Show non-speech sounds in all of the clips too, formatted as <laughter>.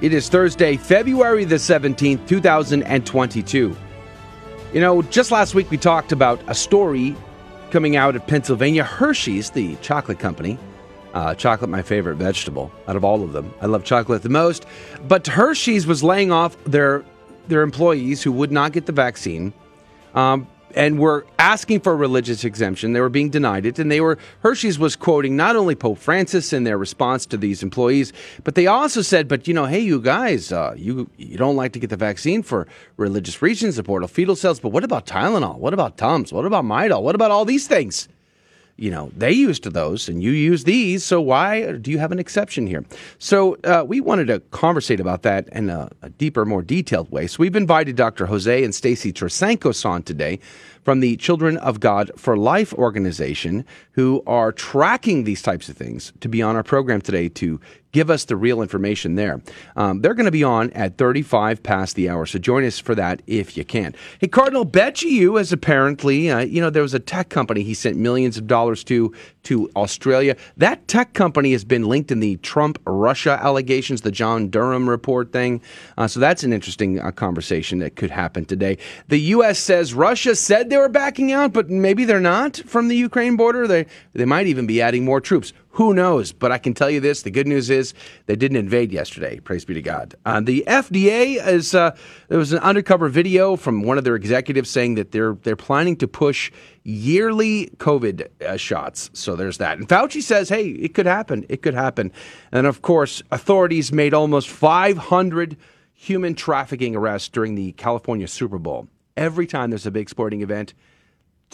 It is Thursday, February the 17th, 2022. You know, just last week we talked about a story coming out of Pennsylvania. Hershey's, the chocolate company. Uh, chocolate, my favorite vegetable out of all of them. I love chocolate the most. But Hershey's was laying off their their employees who would not get the vaccine, um, and were asking for a religious exemption. They were being denied it, and they were Hershey's was quoting not only Pope Francis in their response to these employees, but they also said, "But you know, hey, you guys, uh, you you don't like to get the vaccine for religious reasons, the portal fetal cells, but what about Tylenol? What about Tums? What about Midol? What about all these things?" You know they used those and you use these so why do you have an exception here? So uh, we wanted to conversate about that in a, a deeper more detailed way. So we've invited dr jose and stacy Trasancos on today from the children of god for life organization who are tracking these types of things to be on our program today to give us the real information there. Um, they're going to be on at 35 past the hour, so join us for that if you can. Hey, Cardinal Becciu is apparently, uh, you know, there was a tech company he sent millions of dollars to to Australia. That tech company has been linked in the Trump Russia allegations, the John Durham report thing. Uh, so that's an interesting uh, conversation that could happen today. The U.S. says Russia said they were backing out, but maybe they're not from the Ukraine border. They they might even be adding more troops. Who knows? But I can tell you this: the good news is they didn't invade yesterday. Praise be to God. Uh, the FDA is uh, there was an undercover video from one of their executives saying that they're they're planning to push yearly COVID uh, shots. So there's that. And Fauci says, hey, it could happen. It could happen. And of course, authorities made almost 500 human trafficking arrests during the California Super Bowl. Every time there's a big sporting event,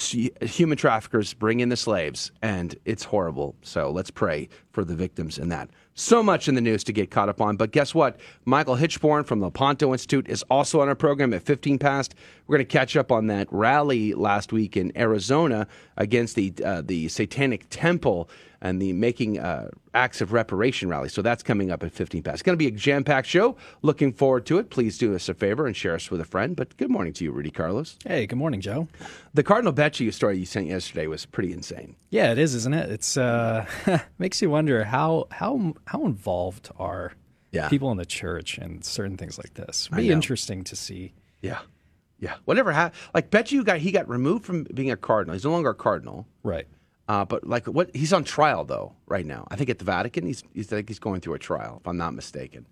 human traffickers bring in the slaves, and it's horrible. So let's pray for the victims in that. So much in the news to get caught up on. But guess what? Michael Hichborn from the Lepanto Institute is also on our program at 15 past. We're going to catch up on that rally last week in Arizona against the uh, the Satanic Temple and the making uh, acts of reparation rally. So that's coming up at 15 past. It's going to be a jam packed show. Looking forward to it. Please do us a favor and share us with a friend. But good morning to you, Rudy Carlos. Hey, good morning, Joe. The Cardinal Becciu story you sent yesterday was pretty insane. Yeah, it is, isn't it? It's uh, <laughs> makes you wonder how how how involved are Yeah. people in the church and certain things like this. Be interesting to see. Yeah. Yeah. Whatever happened. Like, Becciu got, he got removed from being a cardinal. He's no longer a cardinal. Right. Uh, but like what he's on trial though right now. I think at the Vatican he's, he's I think he's going through a trial if I'm not mistaken.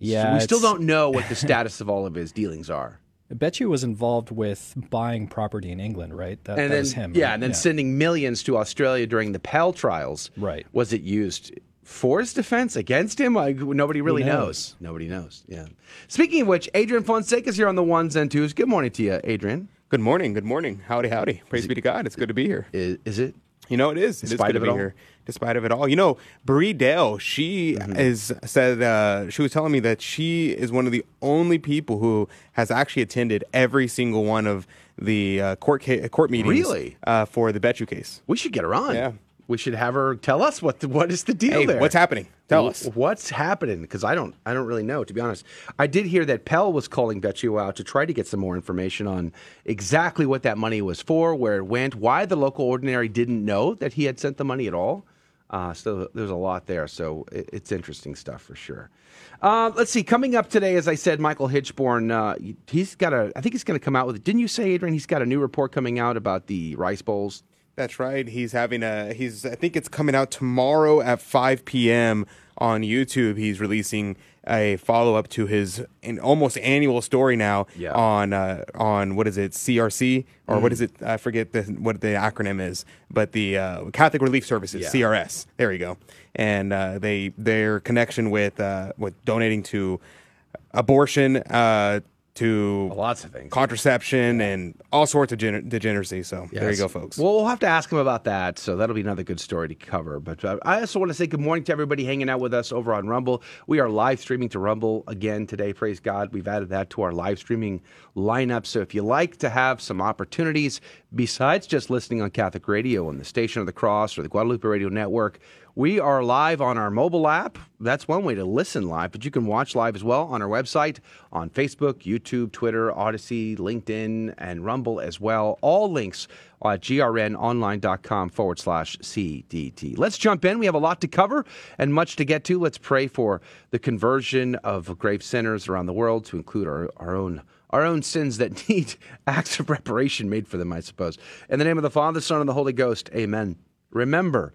Yeah, So we still don't know what the <laughs> status of all of his dealings are. I bet you was involved with buying property in England, right? That, and that then was him. yeah, right? and then sending millions to Australia during the Pell trials. Right. Was it used for his defense against him? Like, nobody really knows. knows? Nobody knows. Yeah. Speaking of which, Adrian Fonseca is here on the ones and twos. Good morning to you, Adrian. Good morning. Good morning. Howdy, howdy. Praise be to God. It's good to be here. Is, is it? You know, it is. It is spite good of to it be all? here. Despite of it all. You know, Bree Dail, she Mm-hmm. is said uh, she was telling me that she is one of the only people who has actually attended every single one of the uh, court ca- court meetings Really? uh, for the Becciu case. We should get her on. Yeah. We should have her tell us what the, what is the deal Hey, there. what's happening? Tell us. What's happening? Because I don't I don't really know to be honest. I did hear that Pell was calling Becciu out to try to get some more information on exactly what that money was for, where it went, why the local ordinary didn't know that he had sent the money at all. Uh, so there's a lot there. So it, it's interesting stuff for sure. Uh, let's see. Coming up today, as I said, Michael Hichborn. Uh, he's got a. I think he's going to come out with. Didn't you say, Adrian? He's got a new report coming out about the rice bowls. That's right. He's having a. He's. I think it's coming out tomorrow at 5 p.m. on YouTube. He's releasing a follow up to his an almost annual story now Yeah. on uh, on what is it CRC or what is it? I forget the, what the acronym is, but the uh, Catholic Relief Services Yeah. CRS. There you go. And uh, they their connection with uh, with donating to abortion. To Lots of things. contraception and all sorts of gener- degeneracy. So there you go, folks. Well, we'll have to ask him about that. So that'll be another good story to cover. But uh, I also want to say good morning to everybody hanging out with us over on Rumble. We are live streaming to Rumble again today. Praise God. We've added that to our live streaming lineup. So if you like to have some opportunities besides just listening on Catholic Radio on the Station of the Cross or the Guadalupe Radio Network, we are live on our mobile app. That's one way to listen live, but you can watch live as well on our website, on Facebook, YouTube, Twitter, Odysee, LinkedIn, and Rumble as well. All links at grnonline.com forward slash CDT. Let's jump in. We have a lot to cover and much to get to. Let's pray for the conversion of grave sinners around the world to include our, our own our own sins that <laughs> need acts of reparation made for them, I suppose. In the name of the Father, Son, and the Holy Ghost, amen. Remember,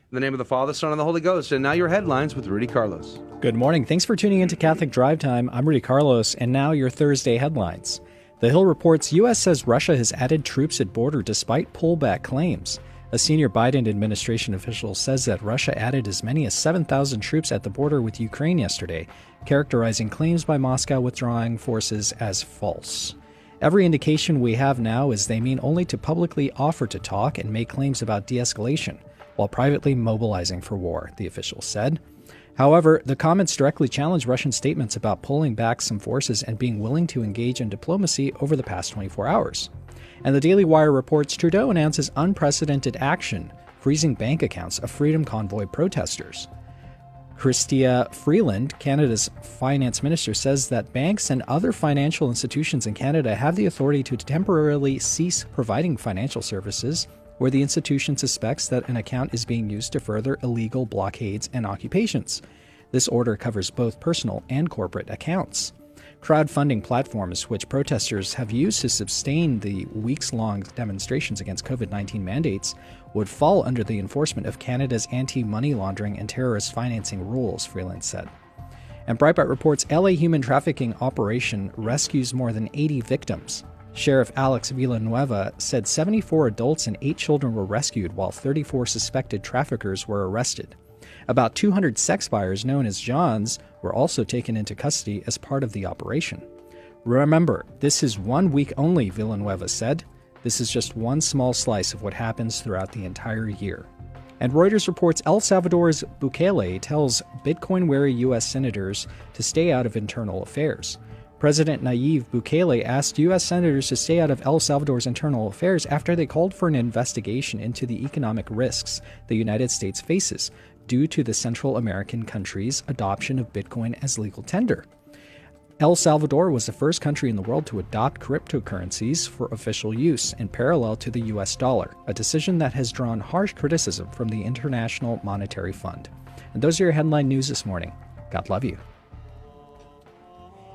In the name of the Father, Son, and the Holy Ghost. And now your headlines with Rudy Carlos. Good morning. Thanks for tuning in to Catholic Drive Time. I'm Rudy Carlos, and now your Thursday headlines. The Hill reports U.S. says Russia has added troops at border despite pullback claims. A senior Biden administration official says that Russia added as many as 7,000 troops at the border with Ukraine yesterday, characterizing claims by Moscow withdrawing forces as false. Every indication we have now is they mean only to publicly offer to talk and make claims about de escalation, while privately mobilizing for war, the official said. However, the comments directly challenge Russian statements about pulling back some forces and being willing to engage in diplomacy over the past 24 hours. And the Daily Wire reports Trudeau announces unprecedented action, freezing bank accounts of Freedom Convoy protesters. Chrystia Freeland, Canada's finance minister, says that banks and other financial institutions in Canada have the authority to temporarily cease providing financial services where the institution suspects that an account is being used to further illegal blockades and occupations. This order covers both personal and corporate accounts. Crowdfunding platforms, which protesters have used to sustain the weeks long demonstrations against COVID 19 mandates, would fall under the enforcement of Canada's anti money laundering and terrorist financing rules, Freeland said. And Breitbart reports LA human trafficking operation rescues more than 80 victims. Sheriff Alex Villanueva said 74 adults and 8 children were rescued while 34 suspected traffickers were arrested. About 200 sex buyers known as Johns were also taken into custody as part of the operation. Remember, this is one week only, Villanueva said. This is just one small slice of what happens throughout the entire year. And Reuters reports El Salvador's Bukele tells Bitcoin wary U.S. senators to stay out of internal affairs. President Nayib Bukele asked U.S. senators to stay out of El Salvador's internal affairs after they called for an investigation into the economic risks the United States faces due to the Central American country's adoption of Bitcoin as legal tender. El Salvador was the first country in the world to adopt cryptocurrencies for official use in parallel to the US dollar, a decision that has drawn harsh criticism from the International Monetary Fund. And those are your headline news this morning. God love you.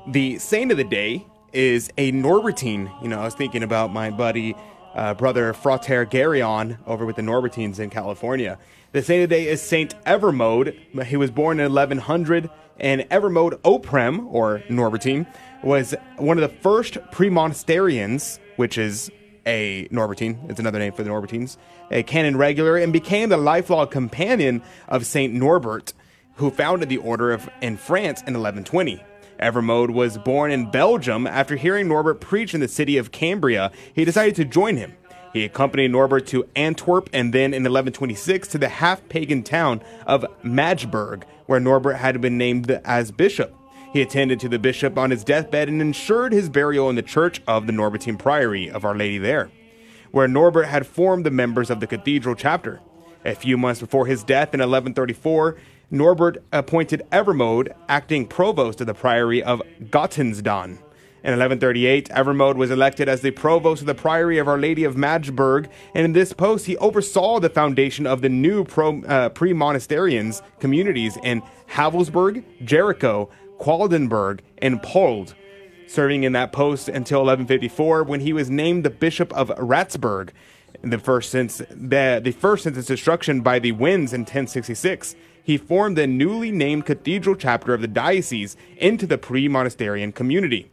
The saint of the day is a Norbertine. You know, I was thinking about my buddy, uh, brother Frater Garion over with the Norbertines in California. The saint of the day is Saint Evermode. He was born in 1100, and Evermode Oprem, or Norbertine, was one of the first premonasterians, which is a Norbertine, it's another name for the Norbertines, a canon regular, and became the lifelong companion of Saint Norbert, who founded the order of in France in 1120. Evermode was born in Belgium after hearing Norbert preach in the city of Cambria. He decided to join him. He accompanied Norbert to Antwerp and then in 1126 to the half pagan town of Magdeburg, where Norbert had been named as bishop. He attended to the bishop on his deathbed and ensured his burial in the church of the Norbertine Priory of Our Lady there, where Norbert had formed the members of the cathedral chapter. A few months before his death in 1134, Norbert appointed Evermode acting provost of the priory of Gottensdan. In 1138, Evermode was elected as the provost of the priory of Our Lady of Magdeburg, and in this post he oversaw the foundation of the new pro, uh, pre-monasterians communities in Havelsburg, Jericho, Qualdenberg, and Pold, serving in that post until 1154 when he was named the Bishop of Ratzburg. The first since the, the first since its destruction by the Wends in 1066, he formed the newly named cathedral chapter of the diocese into the pre-monasterian community.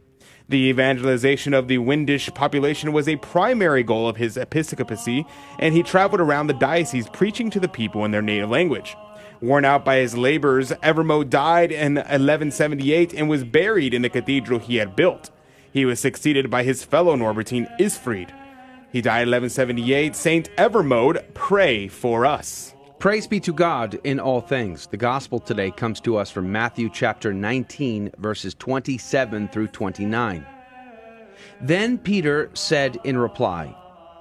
The evangelization of the Wendish population was a primary goal of his episcopacy, and he traveled around the diocese preaching to the people in their native language. Worn out by his labors, Evermode died in 1178 and was buried in the cathedral he had built. He was succeeded by his fellow Norbertine, Isfried. He died in 1178. Saint Evermode, pray for us. Praise be to God in all things. The gospel today comes to us from Matthew chapter 19, verses 27 through 29. Then Peter said in reply,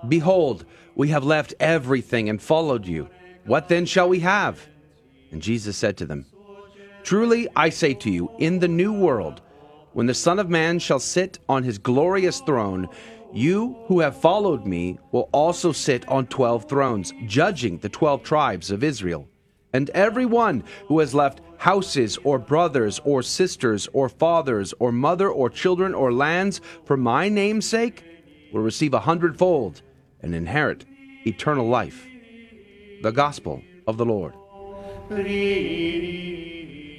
Behold, we have left everything and followed you. What then shall we have? And Jesus said to them, Truly I say to you, in the new world, when the Son of Man shall sit on his glorious throne, you who have followed me will also sit on twelve thrones, judging the twelve tribes of Israel. And every one who has left houses, or brothers, or sisters, or fathers, or mother, or children, or lands for my name's sake will receive a hundredfold and inherit eternal life. The Gospel of the Lord.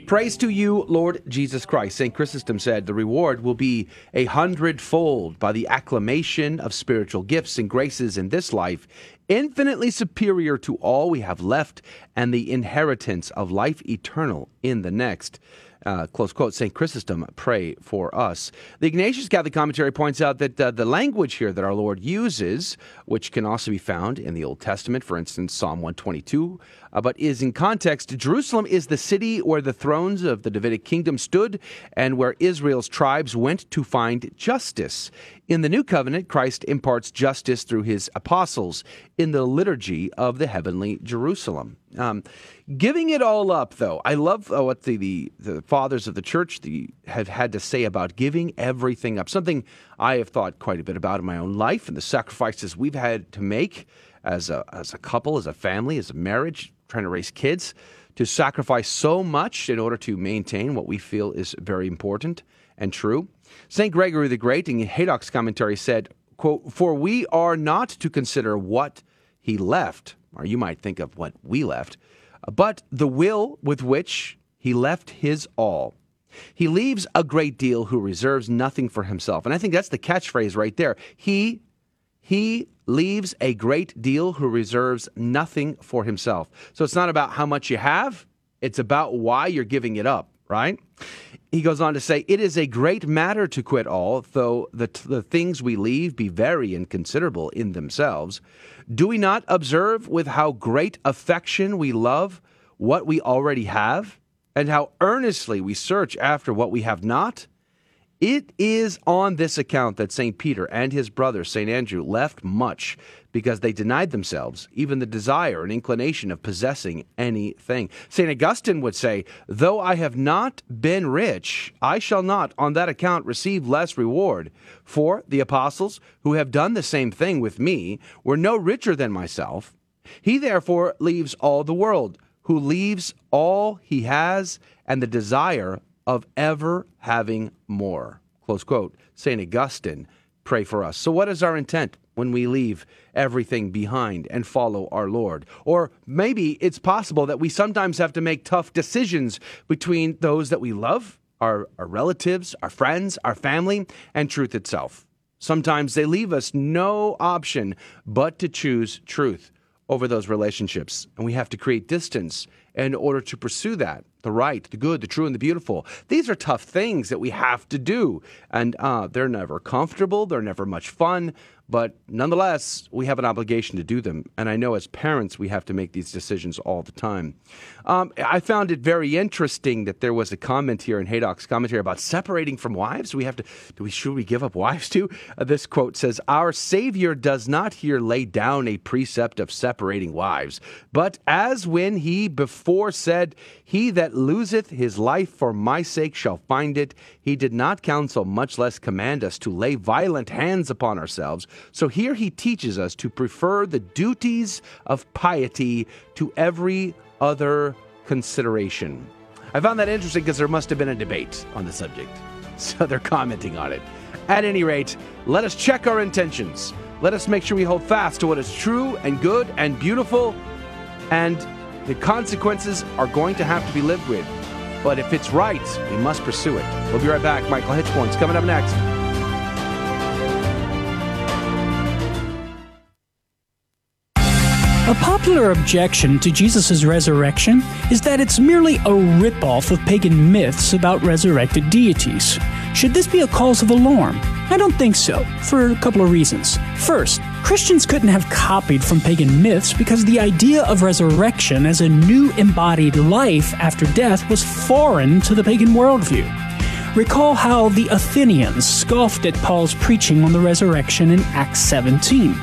Praise to you, Lord Jesus Christ. St. Chrysostom said the reward will be a hundredfold by the acclamation of spiritual gifts and graces in this life, infinitely superior to all we have left, and the inheritance of life eternal in the next. Uh, close quote, St. Chrysostom, pray for us. The Ignatius Catholic Commentary points out that uh, the language here that our Lord uses, which can also be found in the Old Testament, for instance, Psalm 122, uh, but is in context Jerusalem is the city where the thrones of the Davidic kingdom stood and where Israel's tribes went to find justice. In the New Covenant, Christ imparts justice through his apostles in the liturgy of the heavenly Jerusalem. Um, giving it all up, though, I love uh, what the, the, the, fathers of the church the, have had to say about giving everything up. Something I have thought quite a bit about in my own life and the sacrifices we've had to make as a, as a couple, as a family, as a marriage, trying to raise kids, to sacrifice so much in order to maintain what we feel is very important and true. St. Gregory the Great in Haydock's commentary said, quote, For we are not to consider what he left, or you might think of what we left, but the will with which he left his all. He leaves a great deal who reserves nothing for himself. And I think that's the catchphrase right there. He he leaves a great deal who reserves nothing for himself. So it's not about how much you have, it's about why you're giving it up, right? He goes on to say, It is a great matter to quit all, though the, the things we leave be very inconsiderable in themselves. Do we not observe with how great affection we love what we already have, and how earnestly we search after what we have not? It is on this account that St. Peter and his brother St. Andrew left much because they denied themselves even the desire and inclination of possessing anything. St. Augustine would say, Though I have not been rich, I shall not on that account receive less reward. For the apostles, who have done the same thing with me, were no richer than myself. He therefore leaves all the world, who leaves all he has and the desire of ever having more. Close quote. St. Augustine, pray for us. So, what is our intent when we leave everything behind and follow our Lord? Or maybe it's possible that we sometimes have to make tough decisions between those that we love, our, our relatives, our friends, our family, and truth itself. Sometimes they leave us no option but to choose truth over those relationships. And we have to create distance in order to pursue that the right, the good, the true, and the beautiful. These are tough things that we have to do. And uh, they're never comfortable, they're never much fun, but nonetheless, we have an obligation to do them. And I know as parents, we have to make these decisions all the time. Um, I found it very interesting that there was a comment here in Haydock's commentary about separating from wives. We have to, do we, should we give up wives too? Uh, this quote says, Our Savior does not here lay down a precept of separating wives, but as when he before said, He that loseth his life for my sake shall find it, he did not counsel, much less command us to lay violent hands upon ourselves so here he teaches us to prefer the duties of piety to every other consideration. I found that interesting because there must have been a debate on the subject. <laughs> So they're commenting on it. At any rate, let us check our intentions. Let us make sure we hold fast to what is true and good and beautiful, and the consequences are going to have to be lived with. But if it's right, we must pursue it. We'll be right back. Michael Hichborn's coming up next. A popular objection to Jesus' resurrection is that it's merely a ripoff of pagan myths about resurrected deities. Should this be a cause of alarm? I don't think so, for a couple of reasons. First, Christians couldn't have copied from pagan myths because the idea of resurrection as a new embodied life after death was foreign to the pagan worldview. Recall how the Athenians scoffed at Paul's preaching on the resurrection in Acts 17.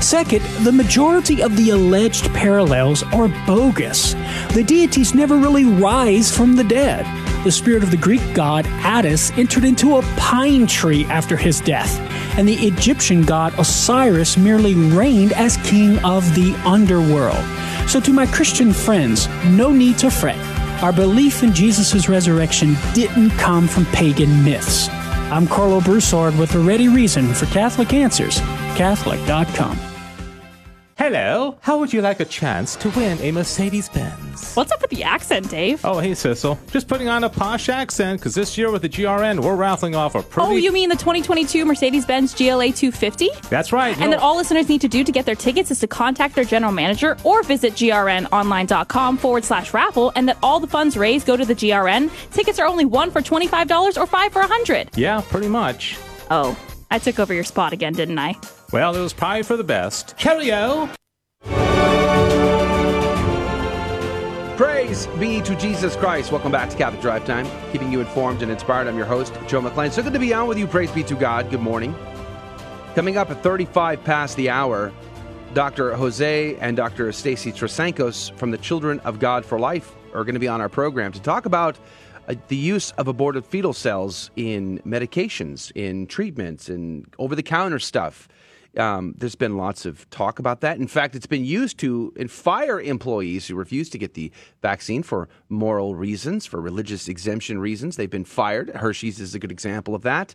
Second, the majority of the alleged parallels are bogus. The deities never really rise from the dead. The spirit of the Greek god Attis entered into a pine tree after his death, and the Egyptian god Osiris merely reigned as king of the underworld. So, to my Christian friends, no need to fret. Our belief in Jesus' resurrection didn't come from pagan myths. I'm Karlo Broussard with a ready reason for Catholic Answers, Catholic.com. Hello, how would you like a chance to win a Mercedes Benz? What's up with the accent, Dave? Oh, hey, Sissel. Just putting on a posh accent because this year with the GRN, we're raffling off a pretty. Oh, you mean the 2022 Mercedes Benz GLA 250? That's right. And that all listeners need to do to get their tickets is to contact their general manager or visit grnonline.com forward slash raffle, and that all the funds raised go to the GRN. Tickets are only one for $25 or five for 100 Yeah, pretty much. Oh, I took over your spot again, didn't I? Well, it was probably for the best. Cheerio! Praise be to Jesus Christ. Welcome back to Catholic Drive Time, keeping you informed and inspired. I'm your host, Joe McClain. So good to be on with you. Praise be to God. Good morning. Coming up at 35 past the hour, Dr. Jose and Dr. Stacy Trasancos from the Children of God for Life are going to be on our program to talk about uh, the use of aborted fetal cells in medications, in treatments, in over the counter stuff. Um, there's been lots of talk about that. In fact, it's been used to fire employees who refuse to get the vaccine for moral reasons, for religious exemption reasons. They've been fired. Hershey's is a good example of that.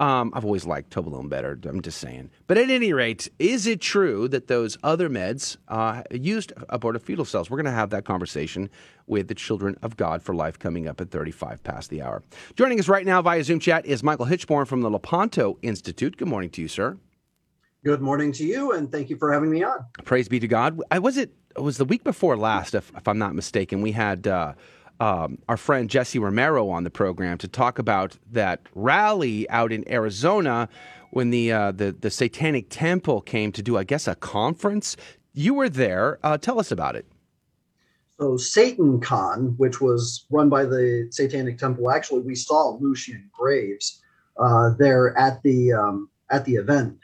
Um, I've always liked Toblerone better. I'm just saying. But at any rate, is it true that those other meds uh, used aborted fetal cells? We're going to have that conversation with the Children of God for Life coming up at 35 past the hour. Joining us right now via Zoom chat is Michael Hichborn from the Lepanto Institute. Good morning to you, sir. Good morning to you, and thank you for having me on. Praise be to God. I was it. It was the week before last, if, if I'm not mistaken. We had uh, um, our friend Jesse Romero on the program to talk about that rally out in Arizona when the uh, the the Satanic Temple came to do, I guess, a conference. You were there. Uh, tell us about it. So Satan Con, which was run by the Satanic Temple, actually we saw Lucien Greaves uh, there at the um, at the event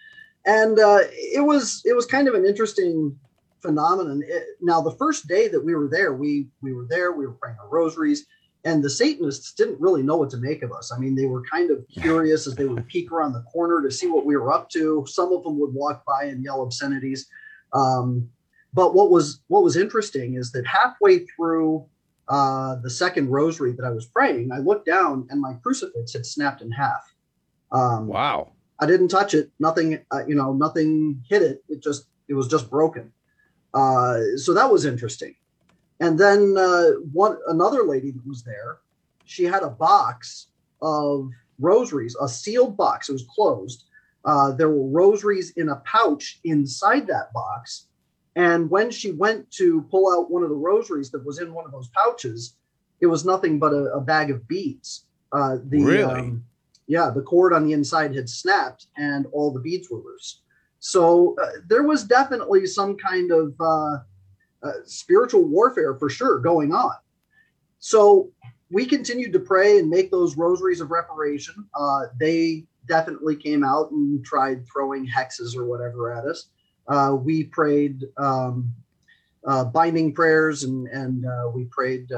and uh, it was it was kind of an interesting phenomenon. It, now, the first day that we were there, we we were there, we were praying our rosaries, and the Satanists didn't really know what to make of us. I mean, they were kind of curious as they would peek around the corner to see what we were up to. Some of them would walk by and yell obscenities. Um, but what was what was interesting is that halfway through uh, the second rosary that I was praying, I looked down and my crucifix had snapped in half. Um, wow! I didn't touch it. Nothing, uh, you know, nothing hit it. It just, it was just broken. Uh, so that was interesting. And then uh, one another lady that was there, she had a box of rosaries, a sealed box. It was closed. Uh, there were rosaries in a pouch inside that box. And when she went to pull out one of the rosaries that was in one of those pouches, it was nothing but a, a bag of beads. Uh, the, really? Um, yeah, the cord on the inside had snapped and all the beads were loose. So uh, there was definitely some kind of uh, uh, spiritual warfare for sure going on. So we continued to pray and make those rosaries of reparation. Uh, they definitely came out and tried throwing hexes or whatever at us. Uh, we prayed um, uh, binding prayers and and we prayed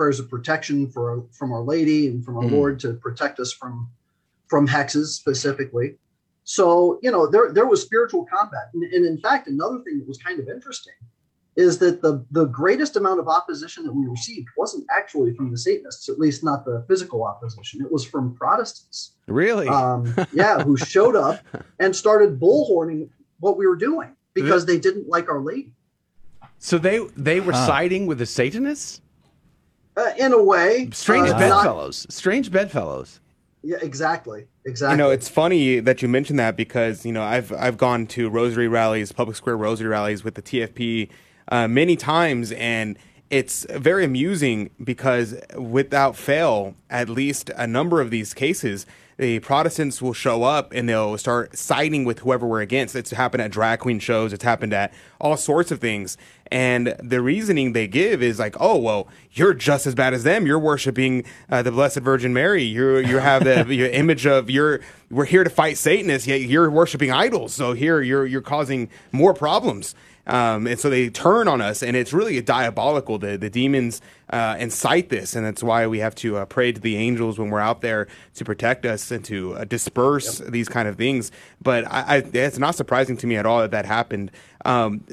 prayers of protection for from Our Lady and from our mm. Lord to protect us from from hexes specifically. So you know there there was spiritual combat, and, and, in fact another thing that was kind of interesting is that the the greatest amount of opposition that we received wasn't actually from the Satanists, at least not the physical opposition. It was from Protestants. Really? Um, <laughs> yeah, who showed up and started bullhorning what we were doing because they didn't like Our Lady. So they they were Huh. siding with the Satanists? Uh, in a way, Strange uh, not- bedfellows. Strange bedfellows. Yeah, exactly, exactly. You know, it's funny that you mentioned that because you know I've I've gone to rosary rallies, public square rosary rallies with the TFP uh, many times, and it's very amusing because without fail, at least a number of these cases, the Protestants will show up and they'll start siding with whoever we're against. It's happened at drag queen shows. It's happened at all sorts of things. And the reasoning they give is like, oh, well, you're just as bad as them. You're worshiping uh, the Blessed Virgin Mary. You you have the <laughs> your image of you're we're here to fight Satanists, yet you're worshiping idols. So here you're you're causing more problems. Um, and so they turn on us, and it's really diabolical. The the demons uh, incite this, and that's why we have to uh, pray to the angels when we're out there to protect us and to uh, disperse these kind of things. But I, I, it's not surprising to me at all that that happened. Um,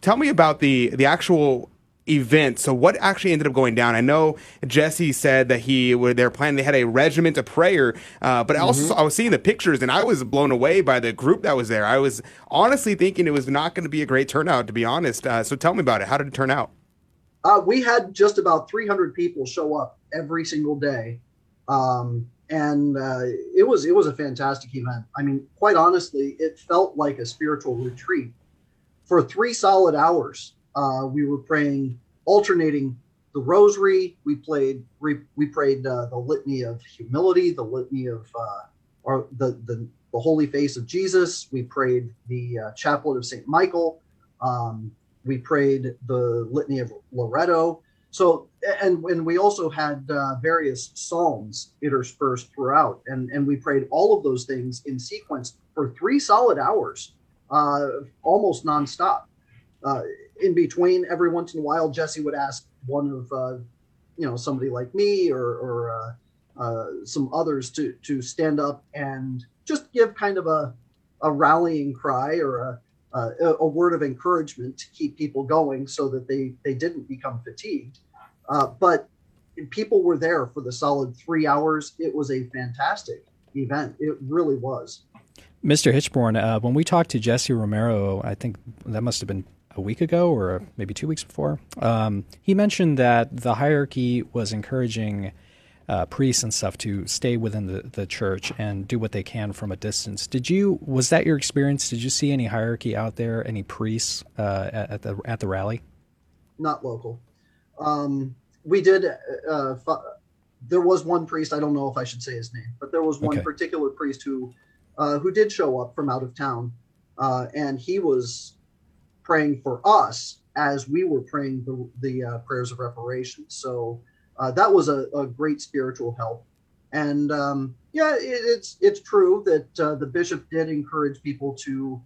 tell me about the the actual event. So what actually ended up going down? I know Jesse said that he were they're planning they had a regiment of prayer, uh, but I also Mhm. I was seeing the pictures and I was blown away by the group that was there. I was honestly thinking it was not going to be a great turnout, to be honest. Uh, so tell me about it. How did it turn out? Uh, we had just about 300 people show up every single day, um, and uh, it was it was a fantastic event. I mean, quite honestly, it felt like a spiritual retreat. For three solid hours, uh, we were praying, alternating the Rosary. We played we, we prayed uh, the Litany of Humility, the Litany of uh, or the, the the Holy Face of Jesus. We prayed the uh, Chaplet of Saint Michael. Um, we prayed the Litany of Loretto. So, and and we also had uh, various psalms interspersed throughout, and and we prayed all of those things in sequence for three solid hours, uh, almost nonstop. Uh, in between, every once in a while, Jesse would ask one of, uh, you know, somebody like me or or uh, uh, some others to to stand up and just give kind of a a rallying cry or a a, a word of encouragement to keep people going so that they they didn't become fatigued. Uh, but people were there for the solid three hours. It was a fantastic event. It really was. Mr. Hichborn, uh, when we talked to Jesse Romero, I think that must have been a week ago or maybe two weeks before, um, he mentioned that the hierarchy was encouraging uh, priests and stuff to stay within the, the church and do what they can from a distance. Did you was that your experience? Did you see any hierarchy out there? Any priests uh, at, at the at the rally? Not local. Um, we did. Uh, fu- there was one priest. I don't know if I should say his name, but there was one Okay. particular priest who uh, who did show up from out of town, uh, and he was praying for us as we were praying the, the uh, prayers of reparation. So uh, that was a, a great spiritual help. And um, yeah, it, it's it's true that uh, the bishop did encourage people to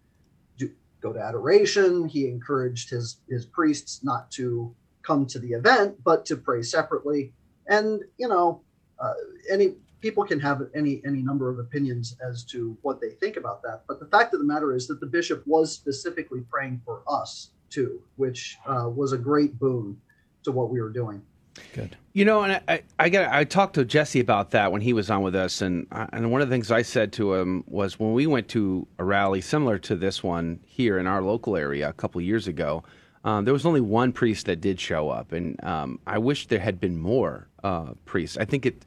do, go to adoration. He encouraged his his priests not to come to the event, but to pray separately. And you know, uh, any people can have any any number of opinions as to what they think about that. But the fact of the matter is that the bishop was specifically praying for us too, which uh, was a great boon to what we were doing. Good. You know, and I, I, I got I talked to Jesse about that when he was on with us, and I- and one of the things I said to him was when we went to a rally similar to this one here in our local area a couple of years ago, um, there was only one priest that did show up, and um, I wish there had been more uh, priests. I think it.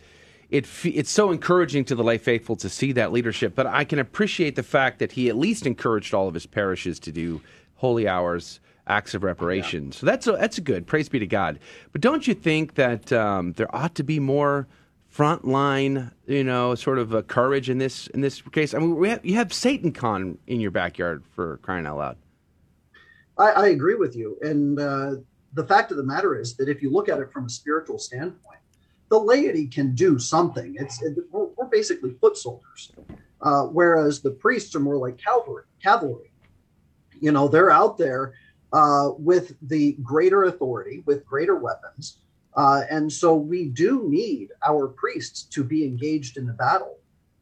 It, it's so encouraging to the lay faithful to see that leadership, but I can appreciate the fact that he at least encouraged all of his parishes to do holy hours, acts of reparation. So that's a, that's a good. Praise be to God. But don't you think that um, there ought to be more frontline, you know, sort of uh, courage in this in this case? I mean, we have, you have Satan Con in your backyard for crying out loud. I, I agree with you. And uh, the fact of the matter is that if you look at it from a spiritual standpoint, the laity can do something. It's it, we're, we're basically foot soldiers, uh, whereas the priests are more like cavalry. Cavalry, you know, they're out there uh, with the greater authority, with greater weapons, uh, and so we do need our priests to be engaged in the battle,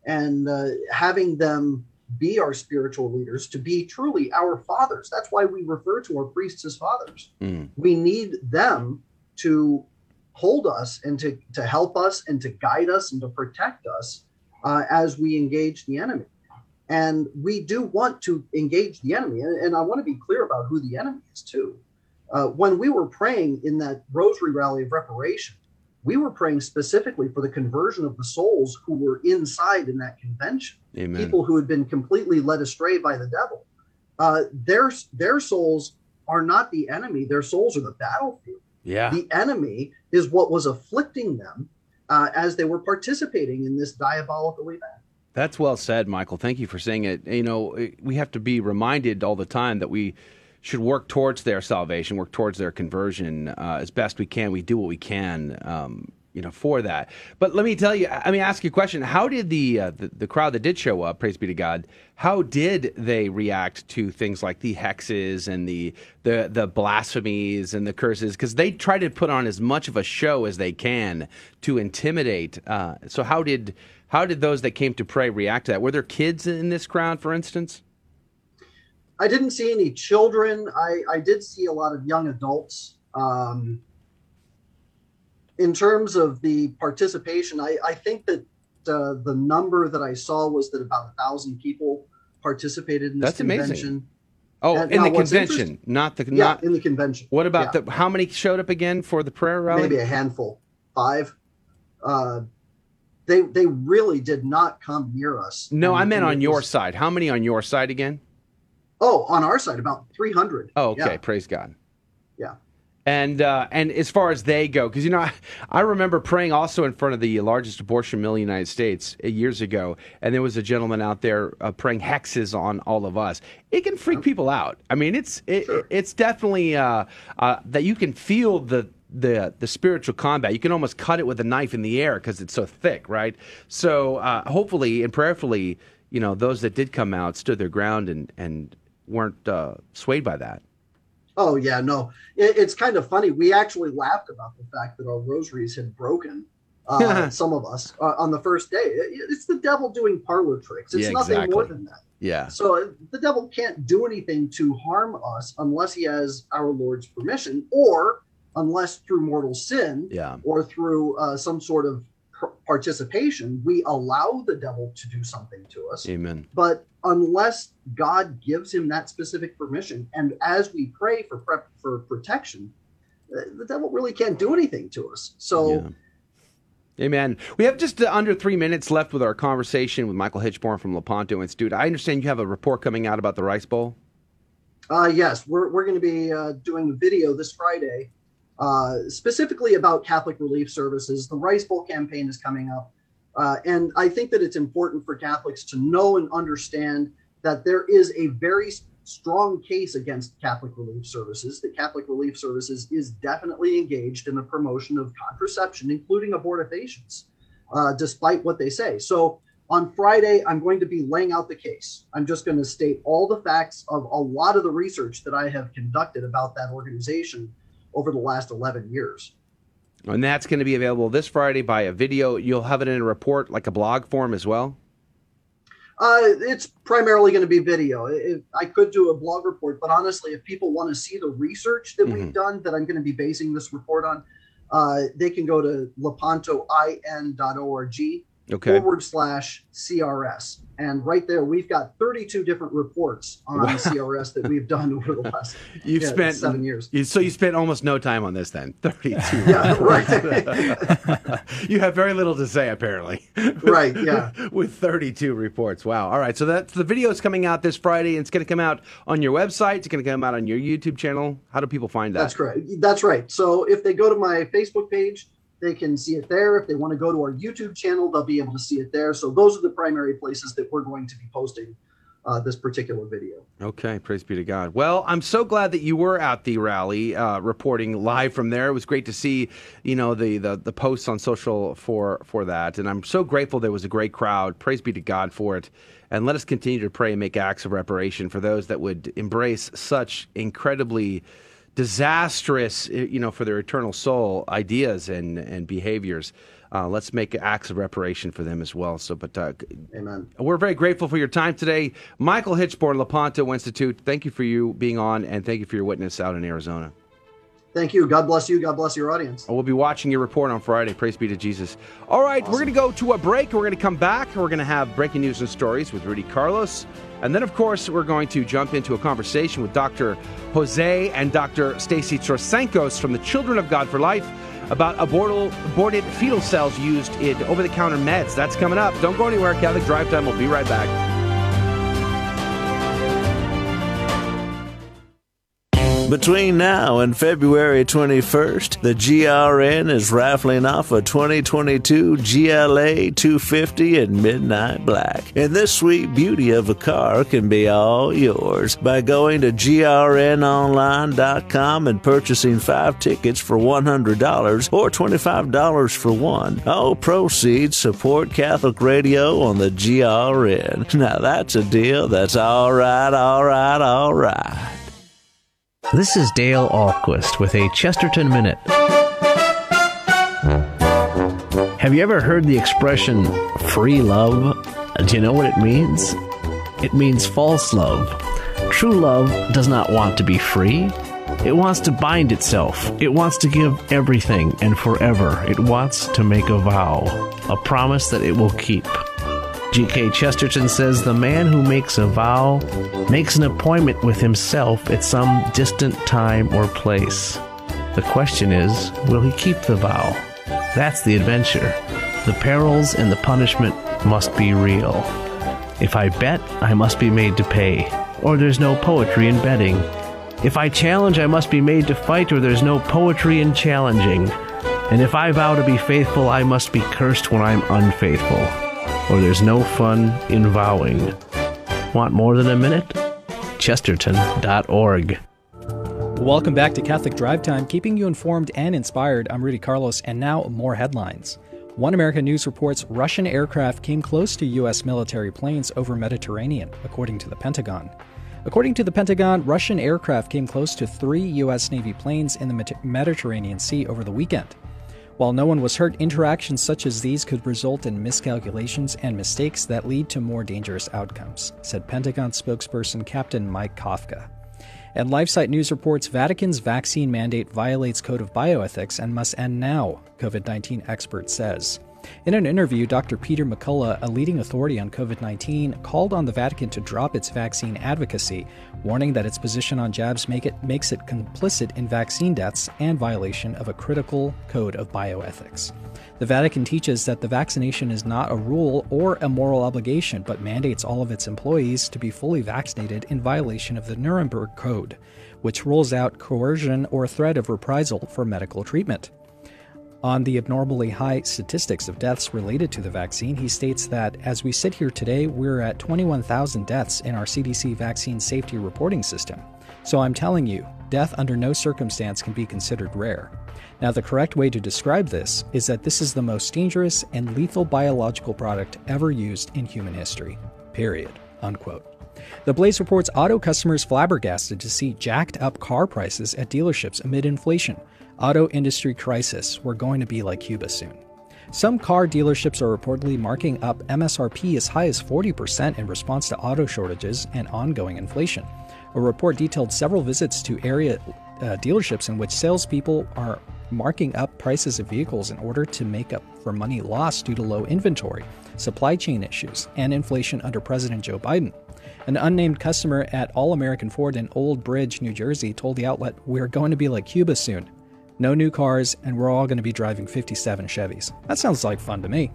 and uh, having them be our spiritual leaders, to be truly our fathers. That's why we refer to our priests as fathers. Mm. We need them to hold us and to, to help us and to guide us and to protect us uh, as we engage the enemy. And we do want to engage the enemy. And, and I want to be clear about who the enemy is, too. Uh, when we were praying in that rosary rally of reparation, we were praying specifically for the conversion of the souls who were inside in that convention. Amen. People who had been completely led astray by the devil. Uh, their their souls are not the enemy; their souls are the battlefield. Yeah. The enemy is what was afflicting them uh, as they were participating in this diabolical event. That's well said, Michael. Thank you for saying it. You know, we have to be reminded all the time that we should work towards their salvation, work towards their conversion uh, as best we can. We do what we can, um, you know, for that. But let me tell you, I mean, ask you a question. How did the, uh, the the crowd that did show up, praise be to God, how did they react to things like the hexes and the the the blasphemies and the curses? Because they try to put on as much of a show as they can to intimidate. Uh, so how did how did those that came to pray react to that? Were there kids in this crowd, for instance? I didn't see any children. I, I did see a lot of young adults. Um, in terms of the participation, I, I think that uh, the number that I saw was that about a thousand people participated in this That's convention. amazing. Oh, And in the convention, not the Yeah, not in the convention. What about Yeah. the? How many showed up again for the prayer rally? maybe a handful, five. Uh, they they really did not come near us. No, I meant on your was- side. How many on your side again? Oh, on our side, about three hundred. Oh, okay. Yeah. Praise God. Yeah. And uh, and as far as they go, because you know, I, <laughs> I remember praying also in front of the largest abortion mill in the United States uh, years ago, and there was a gentleman out there uh, praying hexes on all of us. It can freak people out. I mean, it's it, it's definitely uh, uh, that you can feel the the the spiritual combat. You can almost cut it with a knife in the air because it's so thick, right? So uh, hopefully and prayerfully, you know, those that did come out stood their ground and and weren't uh, swayed by that. Oh yeah, no. It, it's kind of funny. We actually laughed about the fact that our rosaries had broken. Uh, <laughs> some of us uh, on the first day. It- it's the devil doing parlor tricks. It's Yeah, nothing more than that. Yeah. So uh, the devil can't do anything to harm us unless he has our Lord's permission, or unless through mortal sin, Yeah. or through uh, some sort of participation, we allow the devil to do something to us. Amen. But unless God gives him that specific permission, and as we pray for prep for protection, uh, the devil really can't do anything to us. So. Amen. We have just uh, under three minutes left with our conversation with Michael Hichborn from Lepanto Institute. I understand you have a report coming out about the Rice Bowl. Uh, yes, we're, we're going to be uh, doing a video this Friday uh, specifically about Catholic Relief Services. The Rice Bowl campaign is coming up. Uh, and I think that it's important for Catholics to know and understand that there is a very strong case against Catholic Relief Services. That Catholic Relief Services is definitely engaged in the promotion of contraception, including abortifacients, uh, despite what they say. So on Friday, I'm going to be laying out the case. I'm just going to state all the facts of a lot of the research that I have conducted about that organization over the last 11 years. And that's going to be available this Friday by a video. You'll have it in a report, like a blog form as well. Uh, it's primarily going to be video. If, I could do a blog report, but honestly, if people want to see the research that we've done that I'm going to be basing this report on, uh, they can go to lepantoin.org Okay. forward slash CRS. And right there, we've got 32 different reports on Wow. CRS that we've done over the last <laughs> You've yeah, spent seven years. You, so you spent almost no time on this then. Thirty-two. Yeah, <laughs> right. <laughs> you have very little to say apparently. Right, yeah. With thirty-two reports. Wow. All right. So that's the video is coming out this Friday. and It's going to come out on your website. It's going to come out on your YouTube channel. How do people find that? That's correct. That's right. So if they go to my Facebook page, they can see it there. If they want to go to our YouTube channel, they'll be able to see it there. So those are the primary places that we're going to be posting uh, this particular video. Okay, praise be to God. Well, I'm so glad that you were at the rally, uh, reporting live from there. It was great to see, you know, the, the the posts on social for for that, and I'm so grateful there was a great crowd. Praise be to God for it, and let us continue to pray and make acts of reparation for those that would embrace such incredibly disastrous, you know, for their eternal soul ideas and and behaviors. uh, let's make acts of reparation for them as well. So, but uh, Amen. we're very grateful for your time today, Michael Hichborn, Lepanto Institute. Thank you for you being on, and thank you for your witness out in Arizona. Thank you. God bless you. God bless your audience. We'll be watching your report on Friday. Praise be to Jesus. All right, we're going to go to a break. We're going to come back. We're going to have breaking news and stories with Rudy Carlos. And then, of course, we're going to jump into a conversation with Dr. Jose and Dr. Stacy Trasancos from the Children of God for Life about abortal, aborted fetal cells used in over the counter meds. That's coming up. Don't go anywhere. Catholic Drive Time. We'll be right back. Between now and February 21st, the GRN is raffling off a 2022 GLA 250 in midnight black. And this sweet beauty of a car can be all yours by going to grnonline.com and purchasing five tickets for $100 or $25 for one. All proceeds support Catholic radio on the GRN. Now that's a deal that's all right, all right, all right. This is Dale Ahlquist with a Chesterton Minute. Have you ever heard the expression free love? Do you know what it means? It means false love. True love does not want to be free. It wants to bind itself. It wants to give everything and forever. It wants to make a vow, a promise that it will keep. G.K. Chesterton says the man who makes a vow makes an appointment with himself at some distant time or place. The question is, will he keep the vow? That's the adventure. The perils and the punishment must be real. If I bet, I must be made to pay, or there's no poetry in betting. If I challenge, I must be made to fight, or there's no poetry in challenging. And if I vow to be faithful, I must be cursed when I'm unfaithful or there's no fun in vowing. Want more than a minute? Chesterton.org. Welcome back to Catholic Drive Time, keeping you informed and inspired. I'm Rudy Carlos, and now more headlines. One American News reports Russian aircraft came close to U.S. military planes over Mediterranean, according to the Pentagon. According to the Pentagon, Russian aircraft came close to three U.S. Navy planes in the Mediterranean Sea over the weekend. While no one was hurt, interactions such as these could result in miscalculations and mistakes that lead to more dangerous outcomes, said Pentagon spokesperson Captain Mike Kafka. And LifeSite News reports Vatican's vaccine mandate violates code of bioethics and must end now, COVID 19 expert says. In an interview, Dr. Peter McCullough, a leading authority on COVID 19, called on the Vatican to drop its vaccine advocacy, warning that its position on jabs make it, makes it complicit in vaccine deaths and violation of a critical code of bioethics. The Vatican teaches that the vaccination is not a rule or a moral obligation, but mandates all of its employees to be fully vaccinated in violation of the Nuremberg Code, which rules out coercion or threat of reprisal for medical treatment. On the abnormally high statistics of deaths related to the vaccine, he states that as we sit here today, we're at 21,000 deaths in our CDC vaccine safety reporting system. So I'm telling you, death under no circumstance can be considered rare. Now, the correct way to describe this is that this is the most dangerous and lethal biological product ever used in human history. Period. Unquote. The Blaze reports auto customers flabbergasted to see jacked up car prices at dealerships amid inflation auto industry crisis. We're going to be like Cuba soon. Some car dealerships are reportedly marking up MSRP as high as 40% in response to auto shortages and ongoing inflation. A report detailed several visits to area uh, dealerships in which salespeople are marking up prices of vehicles in order to make up for money lost due to low inventory, supply chain issues, and inflation under President Joe Biden. An unnamed customer at All American Ford in Old Bridge, New Jersey, told the outlet, We're going to be like Cuba soon no new cars, and we're all going to be driving 57 Chevys. That sounds like fun to me.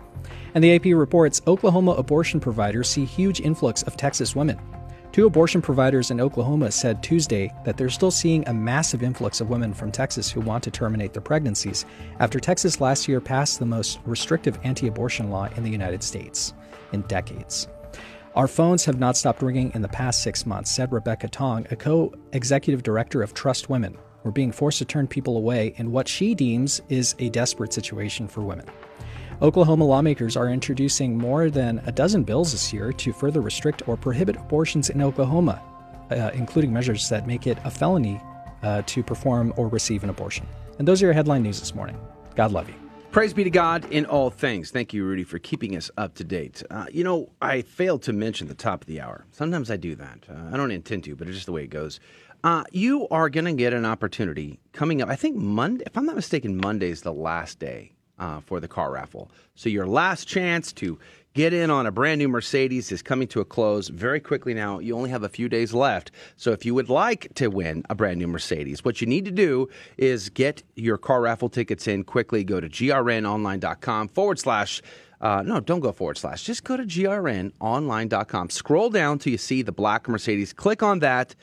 And the AP reports Oklahoma abortion providers see huge influx of Texas women. Two abortion providers in Oklahoma said Tuesday that they're still seeing a massive influx of women from Texas who want to terminate their pregnancies after Texas last year passed the most restrictive anti abortion law in the United States in decades. Our phones have not stopped ringing in the past six months, said Rebecca Tong, a co executive director of Trust Women, we're being forced to turn people away in what she deems is a desperate situation for women. Oklahoma lawmakers are introducing more than a dozen bills this year to further restrict or prohibit abortions in Oklahoma, uh, including measures that make it a felony uh, to perform or receive an abortion. And those are your headline news this morning. God love you. Praise be to God in all things. Thank you, Rudy, for keeping us up to date. Uh, you know, I failed to mention the top of the hour. Sometimes I do that. Uh, I don't intend to, but it's just the way it goes. Uh, you are going to get an opportunity coming up. I think Monday, if I'm not mistaken, Monday is the last day uh, for the car raffle. So your last chance to get in on a brand new Mercedes is coming to a close very quickly now. You only have a few days left. So if you would like to win a brand new Mercedes, what you need to do is get your car raffle tickets in quickly. Go to grnonline.com forward slash. Uh, no, don't go forward slash. Just go to grnonline.com. Scroll down till you see the black Mercedes. Click on that.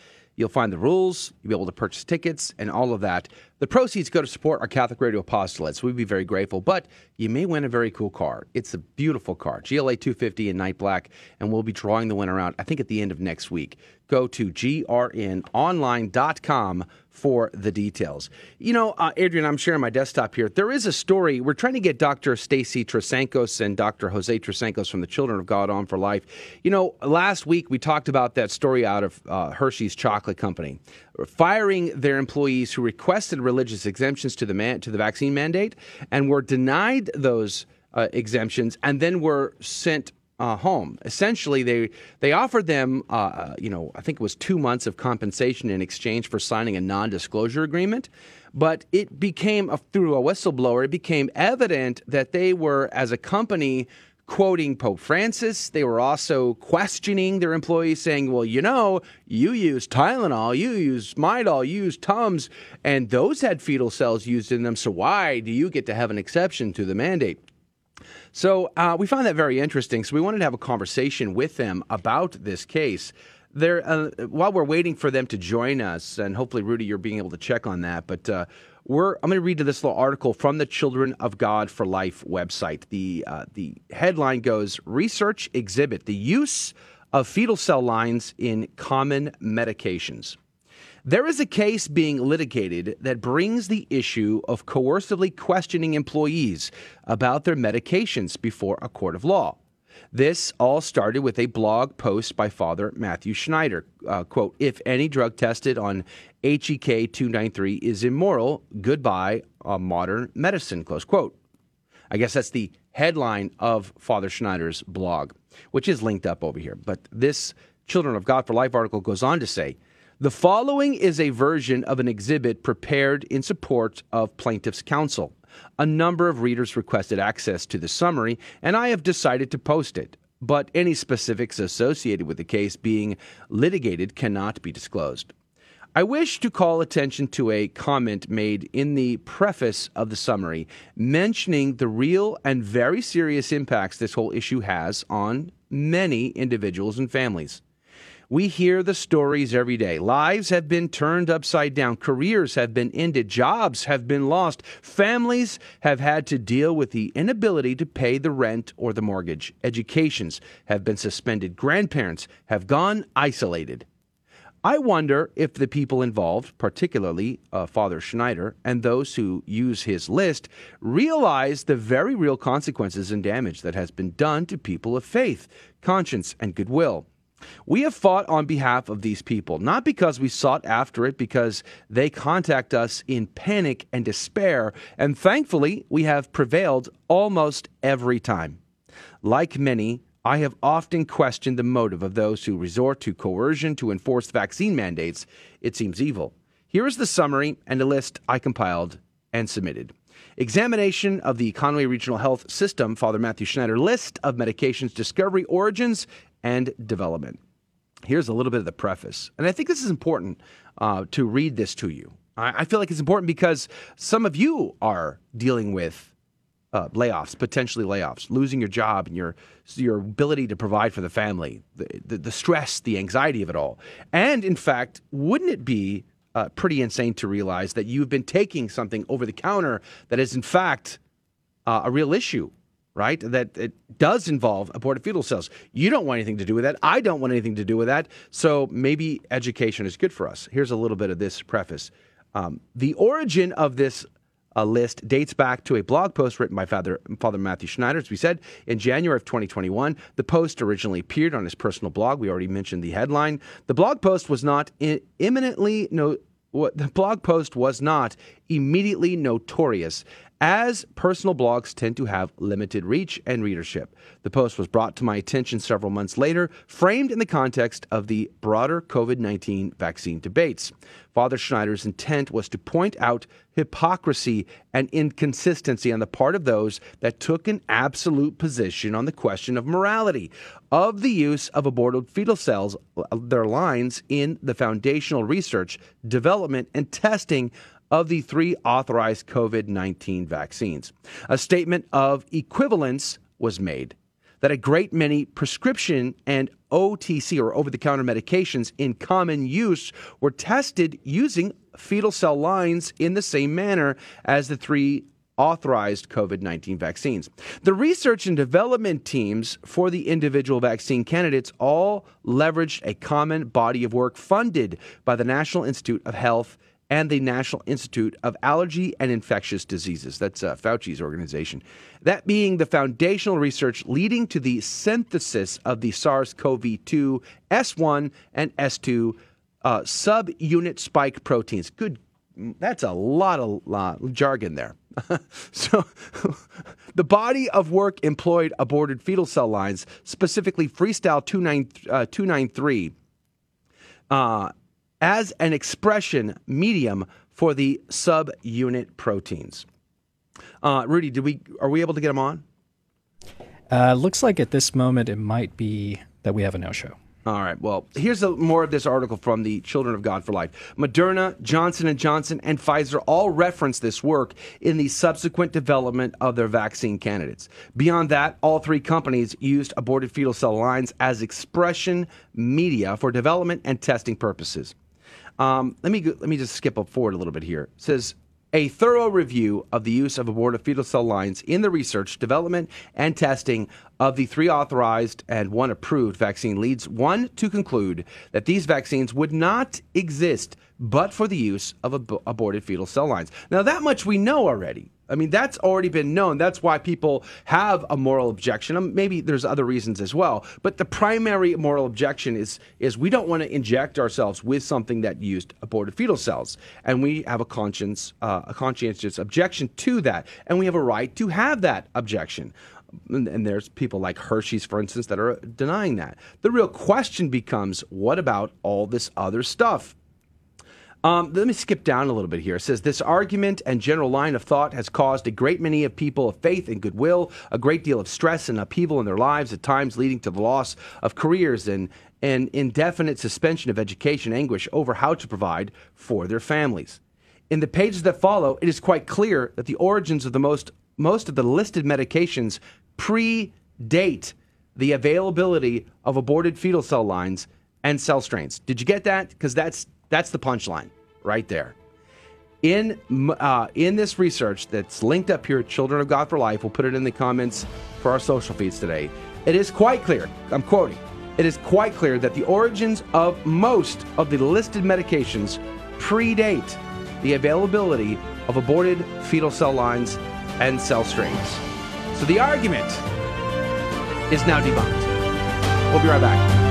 You'll find the rules. You'll be able to purchase tickets and all of that. The proceeds go to support our Catholic Radio apostolate, so we'd be very grateful. But you may win a very cool car. It's a beautiful car, GLA 250 in night black, and we'll be drawing the winner out, I think, at the end of next week. Go to grnonline.com for the details. You know, uh, Adrian, I'm sharing my desktop here. There is a story. We're trying to get Dr. Stacy Trasancos and Dr. Jose Trasancos from the Children of God on for life. You know, last week we talked about that story out of uh, Hershey's Chocolate Company firing their employees who requested religious exemptions to the man- to the vaccine mandate and were denied those uh, exemptions and then were sent uh, home. Essentially, they they offered them, uh, you know, I think it was two months of compensation in exchange for signing a non-disclosure agreement. But it became a, through a whistleblower, it became evident that they were, as a company, quoting Pope Francis. They were also questioning their employees, saying, "Well, you know, you use Tylenol, you use Midol, you use Tums, and those had fetal cells used in them. So why do you get to have an exception to the mandate?" So uh, we found that very interesting. So we wanted to have a conversation with them about this case. There, uh, while we're waiting for them to join us, and hopefully, Rudy, you're being able to check on that. But uh, we're, I'm going to read to this little article from the Children of God for Life website. The uh, the headline goes: Research exhibit the use of fetal cell lines in common medications. There is a case being litigated that brings the issue of coercively questioning employees about their medications before a court of law. This all started with a blog post by Father Matthew Schneider. Uh, quote, if any drug tested on HEK 293 is immoral, goodbye uh, modern medicine, close quote. I guess that's the headline of Father Schneider's blog, which is linked up over here. But this Children of God for Life article goes on to say the following is a version of an exhibit prepared in support of plaintiff's counsel. A number of readers requested access to the summary, and I have decided to post it. But any specifics associated with the case being litigated cannot be disclosed. I wish to call attention to a comment made in the preface of the summary mentioning the real and very serious impacts this whole issue has on many individuals and families. We hear the stories every day. Lives have been turned upside down, careers have been ended, jobs have been lost, families have had to deal with the inability to pay the rent or the mortgage, educations have been suspended, grandparents have gone isolated. I wonder if the people involved, particularly uh, Father Schneider and those who use his list, realize the very real consequences and damage that has been done to people of faith, conscience, and goodwill. We have fought on behalf of these people, not because we sought after it, because they contact us in panic and despair, and thankfully we have prevailed almost every time. Like many, I have often questioned the motive of those who resort to coercion to enforce vaccine mandates. It seems evil. Here is the summary and a list I compiled and submitted. Examination of the Conway Regional Health System, Father Matthew Schneider, list of medications, discovery, origins, and development. Here's a little bit of the preface. And I think this is important uh, to read this to you. I, I, feel like it's important because some of you are dealing with uh, layoffs, potentially layoffs, losing your job and your, your ability to provide for the family, the, the, the stress, the anxiety of it all. And in fact, wouldn't it be uh, pretty insane to realize that you've been taking something over the counter that is, in fact, uh, a real issue right? That it does involve aborted fetal cells. You don't want anything to do with that. I don't want anything to do with that. So maybe education is good for us. Here's a little bit of this preface. Um, the origin of this uh, list dates back to a blog post written by Father, Father Matthew Schneider, as we said, in January of 2021. The post originally appeared on his personal blog. We already mentioned the headline. The blog post was not imminently no. What the blog post was not immediately notorious as personal blogs tend to have limited reach and readership. The post was brought to my attention several months later, framed in the context of the broader COVID 19 vaccine debates. Father Schneider's intent was to point out hypocrisy and inconsistency on the part of those that took an absolute position on the question of morality of the use of aborted fetal cells, uh, their lines in the foundational research, development, and testing of the three authorized COVID 19 vaccines. A statement of equivalence was made that a great many prescription and OTC or over the counter medications in common use were tested using fetal cell lines in the same manner as the three authorized COVID 19 vaccines. The research and development teams for the individual vaccine candidates all leveraged a common body of work funded by the National Institute of Health and the National Institute of Allergy and Infectious Diseases. That's uh, Fauci's organization. That being the foundational research leading to the synthesis of the SARS CoV 2 S1 and S2 uh, subunit spike proteins. Good, that's a lot of jargon there. <laughs> so, <laughs> the body of work employed aborted fetal cell lines, specifically Freestyle 293, uh, as an expression medium for the subunit proteins. Uh, Rudy, did we are we able to get them on? Uh, looks like at this moment it might be that we have a no show. All right. Well, here's a, more of this article from the Children of God for Life. Moderna, Johnson and Johnson, and Pfizer all reference this work in the subsequent development of their vaccine candidates. Beyond that, all three companies used aborted fetal cell lines as expression media for development and testing purposes. Um, let me let me just skip up forward a little bit here. It says a thorough review of the use of aborted fetal cell lines in the research, development, and testing of the three authorized and one approved vaccine leads one to conclude that these vaccines would not exist but for the use of ab- aborted fetal cell lines. Now, that much we know already. I mean, that's already been known. That's why people have a moral objection. Um, maybe there's other reasons as well, but the primary moral objection is is we don't want to inject ourselves with something that used aborted fetal cells, and we have a conscience, uh, a conscientious objection to that, and we have a right to have that objection. And, and there's people like Hershey's, for instance, that are denying that. The real question becomes, what about all this other stuff? Um, let me skip down a little bit here. It says this argument and general line of thought has caused a great many of people of faith and goodwill a great deal of stress and upheaval in their lives, at times leading to the loss of careers and an indefinite suspension of education anguish over how to provide for their families. In the pages that follow, it is quite clear that the origins of the most most of the listed medications predate the availability of aborted fetal cell lines and cell strains. Did you get that? Because that's that's the punchline right there. In uh, in this research that's linked up here, Children of God for Life, we'll put it in the comments for our social feeds today. It is quite clear. I'm quoting. It is quite clear that the origins of most of the listed medications predate the availability of aborted fetal cell lines and cell strains. So the argument is now debunked. We'll be right back.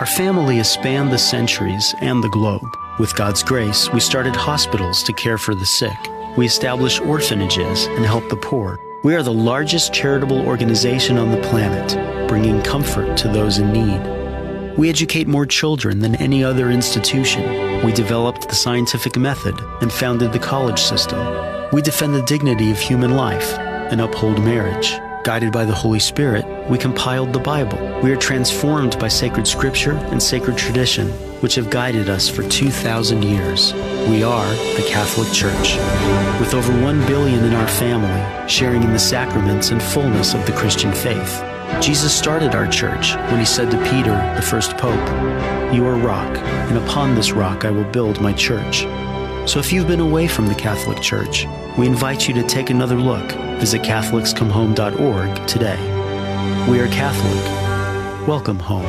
Our family has spanned the centuries and the globe. With God's grace, we started hospitals to care for the sick. We established orphanages and help the poor. We are the largest charitable organization on the planet, bringing comfort to those in need. We educate more children than any other institution. We developed the scientific method and founded the college system. We defend the dignity of human life and uphold marriage. Guided by the Holy Spirit, we compiled the Bible. We are transformed by sacred scripture and sacred tradition, which have guided us for 2,000 years. We are the Catholic Church. With over 1 billion in our family, sharing in the sacraments and fullness of the Christian faith. Jesus started our church when he said to Peter, the first pope, You are rock, and upon this rock I will build my church. So if you've been away from the Catholic Church, we invite you to take another look. Visit CatholicsComeHome.org today. We are Catholic. Welcome home.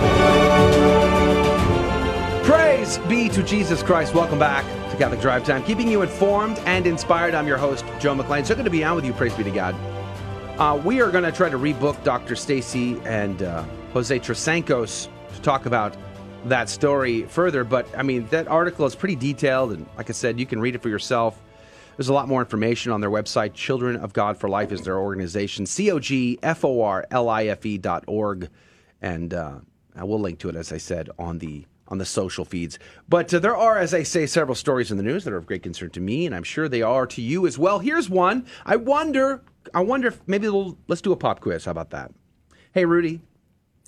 Praise be to Jesus Christ. Welcome back to Catholic Drive Time, keeping you informed and inspired. I'm your host, Joe McClain. So good to be on with you. Praise be to God. Uh, we are going to try to rebook Dr. Stacy and uh, Jose Trasancos to talk about that story further. But I mean, that article is pretty detailed, and like I said, you can read it for yourself. There's a lot more information on their website. Children of God for Life is their organization. C O G F O R L I F E dot org, and uh, I will link to it as I said on the on the social feeds. But uh, there are, as I say, several stories in the news that are of great concern to me, and I'm sure they are to you as well. Here's one. I wonder. I wonder if maybe we'll, let's do a pop quiz. How about that? Hey, Rudy.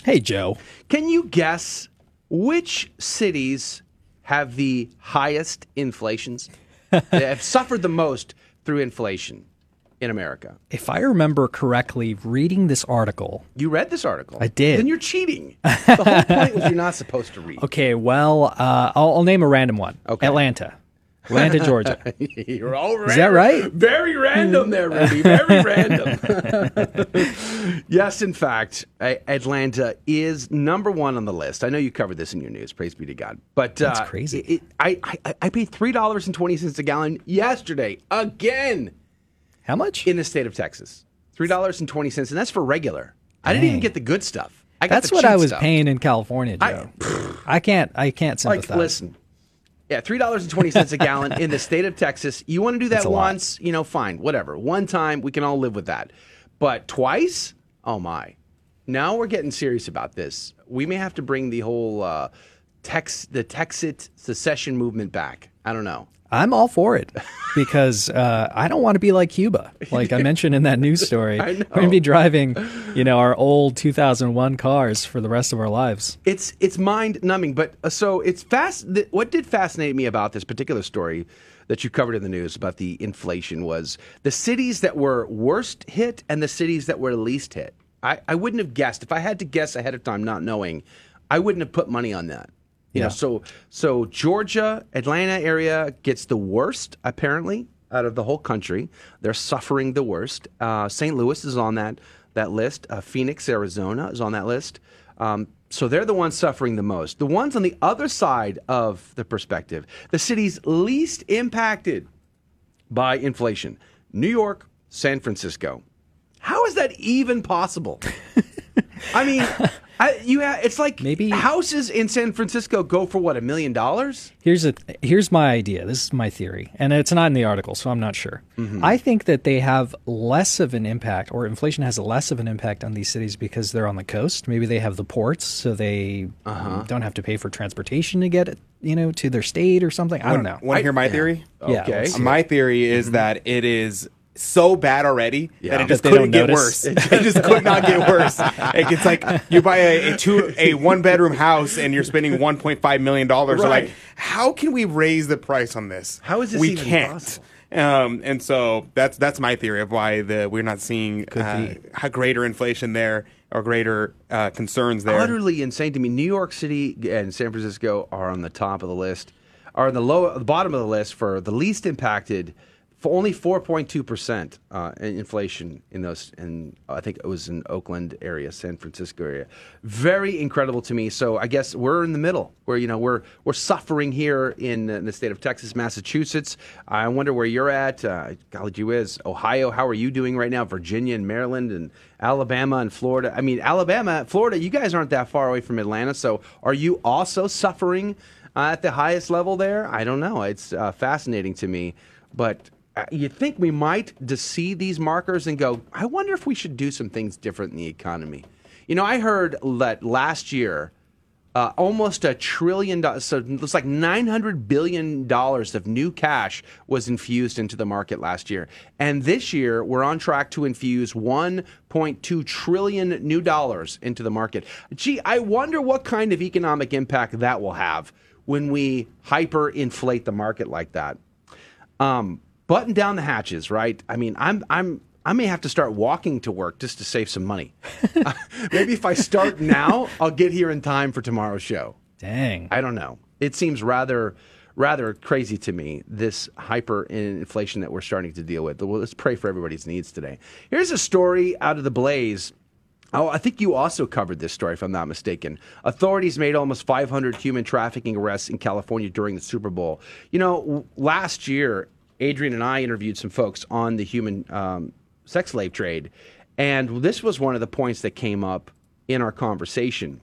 Hey, Joe. Can you guess which cities have the highest inflations? that have <laughs> suffered the most through inflation in America. If I remember correctly, reading this article. You read this article? I did. Then you're cheating. The whole point was you're not supposed to read. <laughs> Okay, well, uh, I'll, I'll name a random one. Okay. Atlanta. Atlanta, <laughs> Georgia. You're all Is that right? Very random <laughs> there, Rudy. Very random. <laughs> yes, in fact, Atlanta is number one on the list. I know you covered this in your news. Praise be to God. But That's uh, crazy. it- it- I, I I paid three dollars and twenty cents a gallon yesterday again. How much in the state of Texas? Three dollars and twenty cents, and that's for regular. I didn't even get the good stuff. I got That's what I was stuff. paying in California, Joe. I, can't. I can't sympathize. Like, listen. Yeah, three dollars and twenty cents a <laughs> gallon in the state of Texas. You want to do that a lot. once, you know, fine, whatever. One time, we can all live with that. But twice, oh my! Now we're getting serious about this. We may have to bring the whole uh, Tex the Texit secession movement back. I don't know. I'm all for it <laughs> because uh, I don't want to be like Cuba. Like I mentioned in that news <laughs> story, we're going to be driving, you know, our old 2001 cars for the rest of our lives. It's it's mind numbing, but uh, so it's fast. Th- what did fascinate me about this particular story that you covered in the news about the inflation was the cities that were worst hit and the cities that were least hit. I, I wouldn't have guessed if I had to guess ahead of time, not knowing. I wouldn't have put money on that. You know, Yeah. so so Georgia, Atlanta area gets the worst apparently out of the whole country. They're suffering the worst. Uh, St. Louis is on that that list. Uh, Phoenix, Arizona is on that list. Um, so they're the ones suffering the most. The ones on the other side of the perspective, the cities least impacted by inflation: New York, San Francisco. How is that even possible? <laughs> I mean, <laughs> I, you have, it's like maybe houses in San Francisco go for what a million dollars. Here's a here's my idea. This is my theory, and it's not in the article, so I'm not sure. Mm-hmm. I think that they have less of an impact, or inflation has less of an impact on these cities because they're on the coast. Maybe they have the ports, so they Uh-huh. don't have to pay for transportation to get it, you know, to their state or something. I don't know. Want to hear my theory? Yeah, Okay. let's My theory is that it is so bad already Yeah. that it just That couldn't get notice. worse. <laughs> It just could not get worse. Like, It's like you buy a, a two a one bedroom house and you're spending 1.5 million dollars. Right. Like, how can we raise the price on this? How is this we even can't. possible? Um, and so that's that's my theory of why the we're not seeing uh, greater inflation there or greater uh, concerns there. Utterly insane to me. New York City and San Francisco are on the top of the list, are on the low, the bottom of the list for the least impacted. For only 4.2 percent uh, in inflation in those, and I think it was in Oakland area, San Francisco area. Very incredible to me. So I guess we're in the middle, where you know we're we're suffering here in, uh, the state of Texas, Massachusetts. I wonder where you're at. Uh, golly gee whiz, Ohio. How are you doing right now? Virginia and Maryland and Alabama and Florida. I mean, Alabama, Florida. You guys aren't that far away from Atlanta, so are you also suffering uh, at the highest level there? I don't know. It's uh, fascinating to me, but. Uh, You think we might see these markers and go, I wonder if we should do some things different in the economy. You know, I heard that last year, uh, almost a trillion dollars, so it's like $900 billion of new cash was infused into the market last year. And this year, we're on track to infuse 1.2 trillion new dollars into the market. Gee, I wonder what kind of economic impact that will have when we hyperinflate the market like that um, button down the hatches, right? I mean, I'm I'm I may have to start walking to work just to save some money. Uh, <laughs> <laughs> maybe if I start now, I'll get here in time for tomorrow's show. Dang. I don't know. It seems rather rather crazy to me this hyperinflation that we're starting to deal with. Well, let's pray for everybody's needs today. Here's a story out of the Blaze. Oh, I think you also covered this story, if I'm not mistaken. Authorities made almost 500 human trafficking arrests in California during the Super Bowl. You know, last year, Adrian and I interviewed some folks on the human um, sex slave trade, and this was one of the points that came up in our conversation.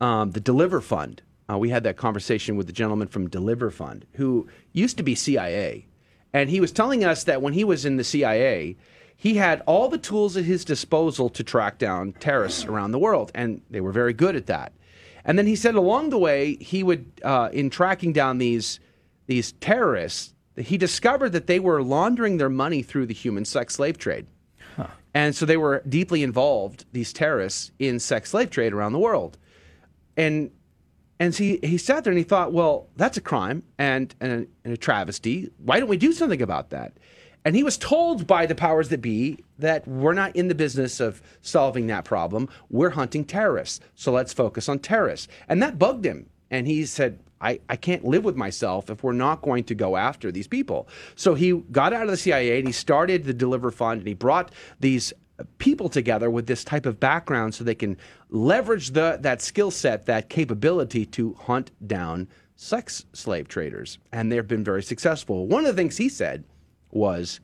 Um, the Deliver Fund. Uh, we had that conversation with the gentleman from Deliver Fund, who used to be CIA, and he was telling us that when he was in the CIA, he had all the tools at his disposal to track down terrorists around the world, and they were very good at that. And then he said along the way, he would, uh, in tracking down these these terrorists, he discovered that they were laundering their money through the human sex slave trade. And so they were deeply involved, these terrorists, in sex slave trade around the world. And and so he, he sat there and he thought, well, that's a crime and, and, a, and a travesty. Why don't we do something about that? And he was told by the powers that be that we're not in the business of solving that problem. We're hunting terrorists. So let's focus on terrorists. And that bugged him. And he said, I, I can't live with myself if we're not going to go after these people. So he got out of the CIA and he started the Deliver Fund and he brought these people together with this type of background so they can leverage the, that skill set, that capability to hunt down sex slave traders. And they've been very successful. One of the things he said was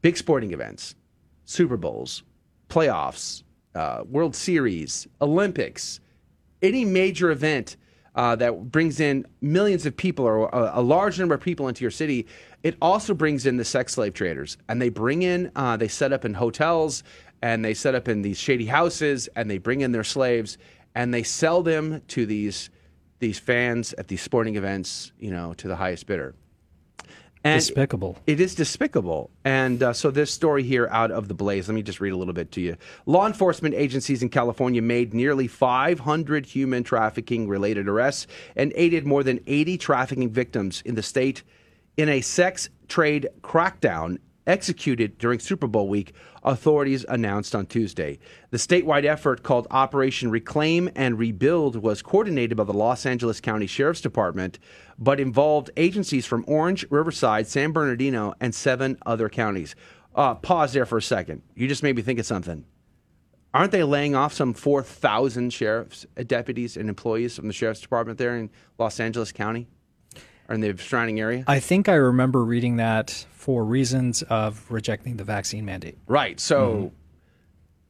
big sporting events, Super Bowls, playoffs, uh, World Series, Olympics, any major event uh, that brings in millions of people or a, a, large number of people into your city, it also brings in the sex slave traders. And they bring in, uh, they set up in hotels and they set up in these shady houses and they bring in their slaves and they sell them to these these fans at these sporting events, you know, to the highest bidder. And despicable. It is despicable. And uh, so, this story here out of the Blaze, let me just read a little bit to you. Law enforcement agencies in California made nearly 500 human trafficking related arrests and aided more than 80 trafficking victims in the state in a sex trade crackdown executed during Super Bowl week, authorities announced on Tuesday. The statewide effort called Operation Reclaim and Rebuild was coordinated by the Los Angeles County Sheriff's Department, but involved agencies from Orange, Riverside, San Bernardino, and seven other counties. Uh, pause there for a second. You just made me think of something. Aren't they laying off some 4,000 sheriffs, uh, deputies, and employees from the Sheriff's Department there in Los Angeles County? Or in the surrounding area? I think I remember reading that for reasons of rejecting the vaccine mandate. Right. So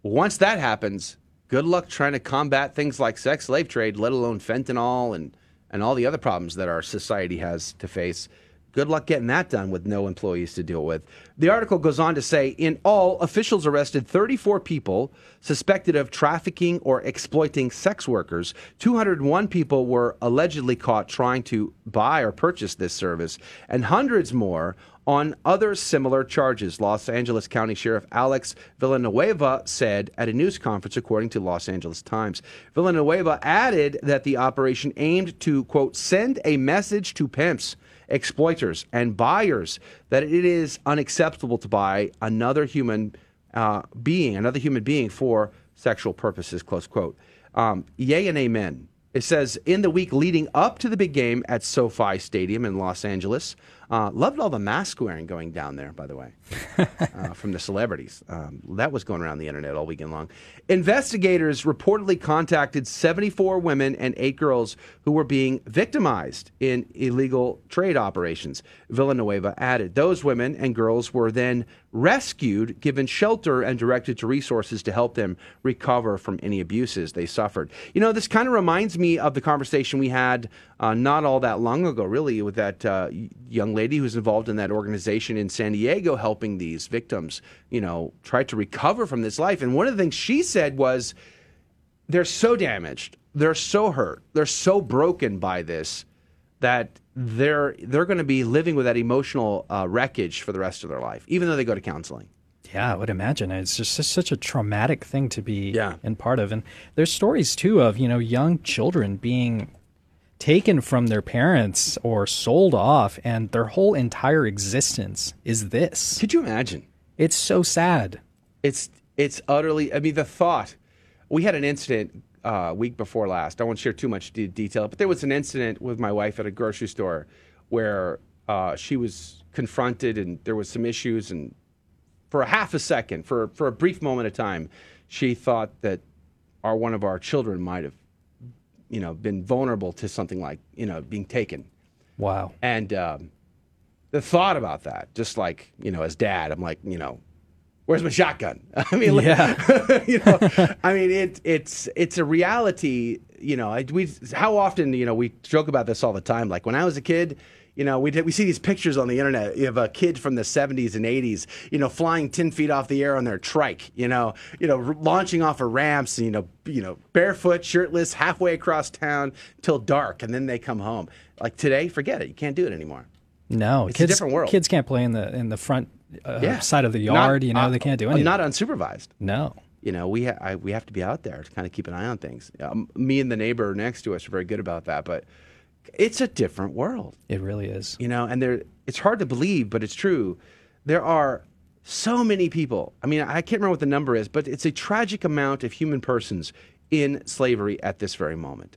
mm-hmm. once that happens, good luck trying to combat things like sex slave trade, let alone fentanyl and, and all the other problems that our society has to face. Good luck getting that done with no employees to deal with. The article goes on to say in all, officials arrested 34 people suspected of trafficking or exploiting sex workers. 201 people were allegedly caught trying to buy or purchase this service, and hundreds more on other similar charges. Los Angeles County Sheriff Alex Villanueva said at a news conference, according to Los Angeles Times. Villanueva added that the operation aimed to, quote, send a message to pimps, exploiters, and buyers that it is unacceptable to buy another human uh, being, another human being for sexual purposes, close quote. Um, yay and amen. It says in the week leading up to the big game at SoFi Stadium in Los Angeles, uh, loved all the mask wearing going down there, by the way, <laughs> uh, from the celebrities. Um, that was going around the internet all weekend long. Investigators reportedly contacted 74 women and eight girls who were being victimized in illegal trade operations. Villanueva added those women and girls were then rescued, given shelter, and directed to resources to help them recover from any abuses they suffered. You know, this kind of reminds me of the conversation we had uh, not all that long ago, really, with that uh, young lady who's involved in that organization in San Diego helping these victims, you know, try to recover from this life. And one of the things she said was, they're so damaged, they're so hurt, they're so broken by this that they're they're going to be living with that emotional uh, wreckage for the rest of their life, even though they go to counseling. Yeah, I would imagine it's just such a traumatic thing to be yeah. in part of. And there's stories too of you know young children being taken from their parents or sold off, and their whole entire existence is this. Could you imagine? It's so sad. It's it's utterly. I mean, the thought. We had an incident uh, week before last. I won't share too much de- detail, but there was an incident with my wife at a grocery store where uh, she was confronted and there was some issues, and for a half a second, for for a brief moment of time, she thought that our one of our children might have, you know, been vulnerable to something like you know being taken. Wow. And um, the thought about that, just like you know, as dad, I'm like, you know, where's my shotgun? <laughs> I mean, like, Yeah. <laughs> you know, <laughs> I mean, it, it's it's a reality. You know, I, we how often you know we joke about this all the time. Like when I was a kid. You know, we did, we see these pictures on the internet of a kid from the 70s and 80s, you know, flying 10 feet off the air on their trike, you know, you know, r- launching off of ramps, you know, you know, barefoot, shirtless, halfway across town till dark, and then they come home. Like today, forget it. You can't do it anymore. No, It's a kids, different world. Kids can't play in the in the front uh, Yeah. side of the Not- yard. you know, uh, they can't do anything. Not unsupervised. No. You know, we ha- I, we have to be out there to kind of keep an eye on things. Um, me and the neighbor next to us are very good about that, but it's a different world. It really is. You know, and there it's hard to believe, but it's true. There are so many people. I mean, I can't remember what the number is, but it's a tragic amount of human persons in slavery at this very moment.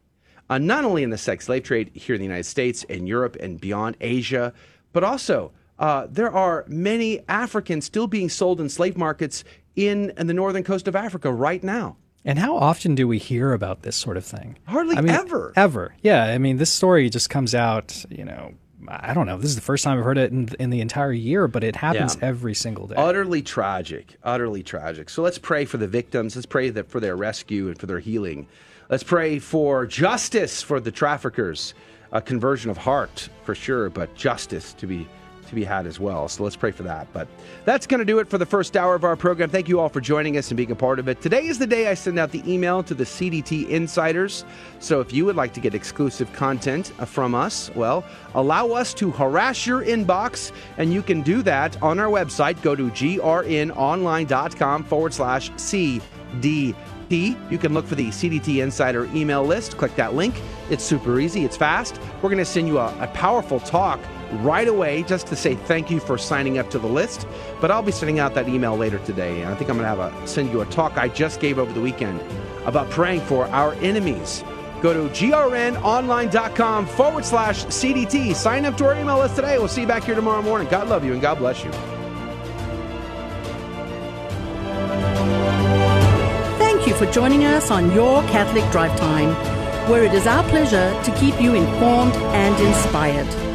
Uh, not only in the sex slave trade here in the United States and Europe and beyond Asia, but also uh, there are many Africans still being sold in slave markets in, in the northern coast of Africa right now. And how often do we hear about this sort of thing? Hardly I mean, ever. Ever. Yeah. I mean, this story just comes out, you know, I don't know. This is the first time I've heard it in, in the entire year, but it happens Yeah. every single day. Utterly tragic, utterly tragic. So let's pray for the victims. Let's pray that for their rescue and for their healing. Let's pray for justice for the traffickers, a conversion of heart for sure, but justice to be to be had as well. So let's pray for that. But that's going to do it for the first hour of our program. Thank you all for joining us and being a part of it. Today is the day I send out the email to the CDT insiders. So if you would like to get exclusive content uh, from us, well, allow us to harass your inbox, and you can do that on our website. Go to grnonline.com forward slash CDT. You can look for the CDT Insider email list. Click that link. It's super easy, it's fast. We're going to send you a, a powerful talk right away just to say thank you for signing up to the list. But I'll be sending out that email later today. And I think I'm going to have a send you a talk I just gave over the weekend about praying for our enemies. Go to grnonline.com forward slash CDT. Sign up to our email list today. We'll see you back here tomorrow morning. God love you and God bless you. Thank you for joining us on Your Catholic Drive Time, where it is our pleasure to keep you informed and inspired.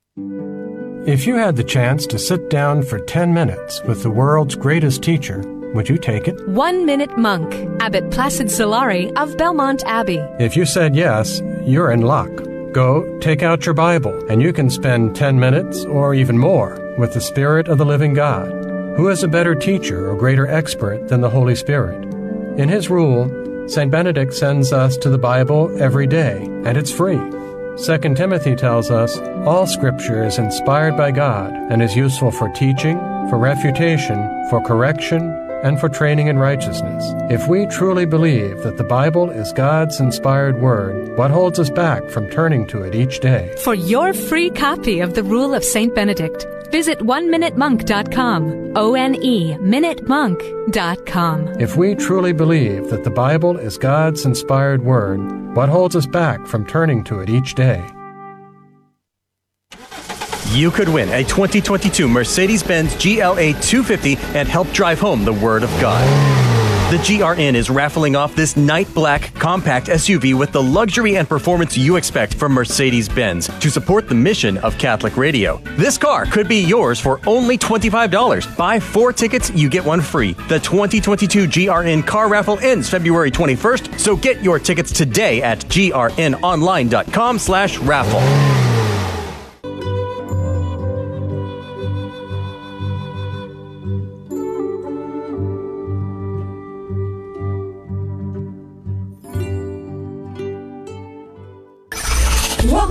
If you had the chance to sit down for 10 minutes with the world's greatest teacher, would you take it? One Minute Monk, Abbot Placid Solari of Belmont Abbey. If you said yes, you're in luck. Go, take out your Bible, and you can spend 10 minutes or even more with the Spirit of the living God. Who is a better teacher or greater expert than the Holy Spirit? In his rule, St. Benedict sends us to the Bible every day, and it's free. 2 Timothy tells us all scripture is inspired by God and is useful for teaching, for refutation, for correction, and for training in righteousness. If we truly believe that the Bible is God's inspired word, what holds us back from turning to it each day? For your free copy of the Rule of St. Benedict, Visit oneminutemonk.com. O N E minutemonk.com. If we truly believe that the Bible is God's inspired word, what holds us back from turning to it each day? You could win a 2022 Mercedes Benz GLA 250 and help drive home the Word of God. The GRN is raffling off this night black compact SUV with the luxury and performance you expect from Mercedes Benz to support the mission of Catholic Radio. This car could be yours for only $25. Buy four tickets, you get one free. The 2022 GRN car raffle ends February 21st, so get your tickets today at grnonline.com slash raffle.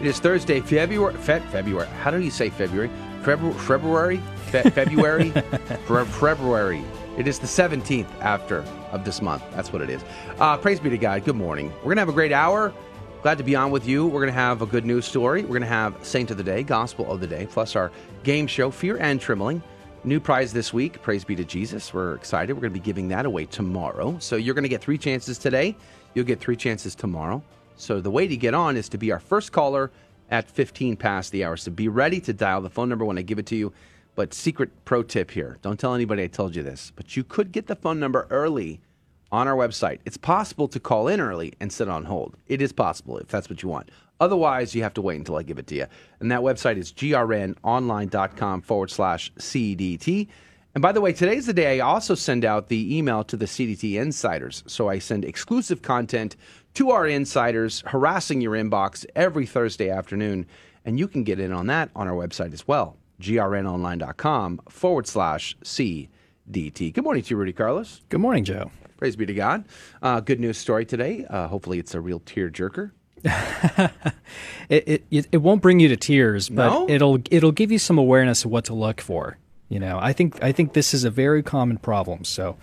It is Thursday, February. Fe- February. How do you say February? February. February. Fe- February. <laughs> Fe- February. It is the 17th after of this month. That's what it is. Uh, praise be to God. Good morning. We're gonna have a great hour. Glad to be on with you. We're gonna have a good news story. We're gonna have Saint of the Day, Gospel of the Day, plus our game show, Fear and Trembling. New prize this week. Praise be to Jesus. We're excited. We're gonna be giving that away tomorrow. So you're gonna get three chances today. You'll get three chances tomorrow. So the way to get on is to be our first caller at 15 past the hour. So be ready to dial the phone number when I give it to you. But secret pro tip here don't tell anybody I told you this, but you could get the phone number early on our website. It's possible to call in early and sit on hold. It is possible if that's what you want. Otherwise, you have to wait until I give it to you. And that website is grnonline.com forward slash CDT. And by the way, today's the day I also send out the email to the CDT insiders. So I send exclusive content to our insiders, harassing your inbox every Thursday afternoon. And you can get in on that on our website as well, grnonline.com forward slash CDT. Good morning to you, Rudy Carlos. Good morning, Joe. Praise be to God. Uh, good news story today. Uh, hopefully, it's a real tear jerker. <laughs> it, it it won't bring you to tears, but No? it'll it'll give you some awareness of what to look for. You know, I think I think this is a very common problem. So,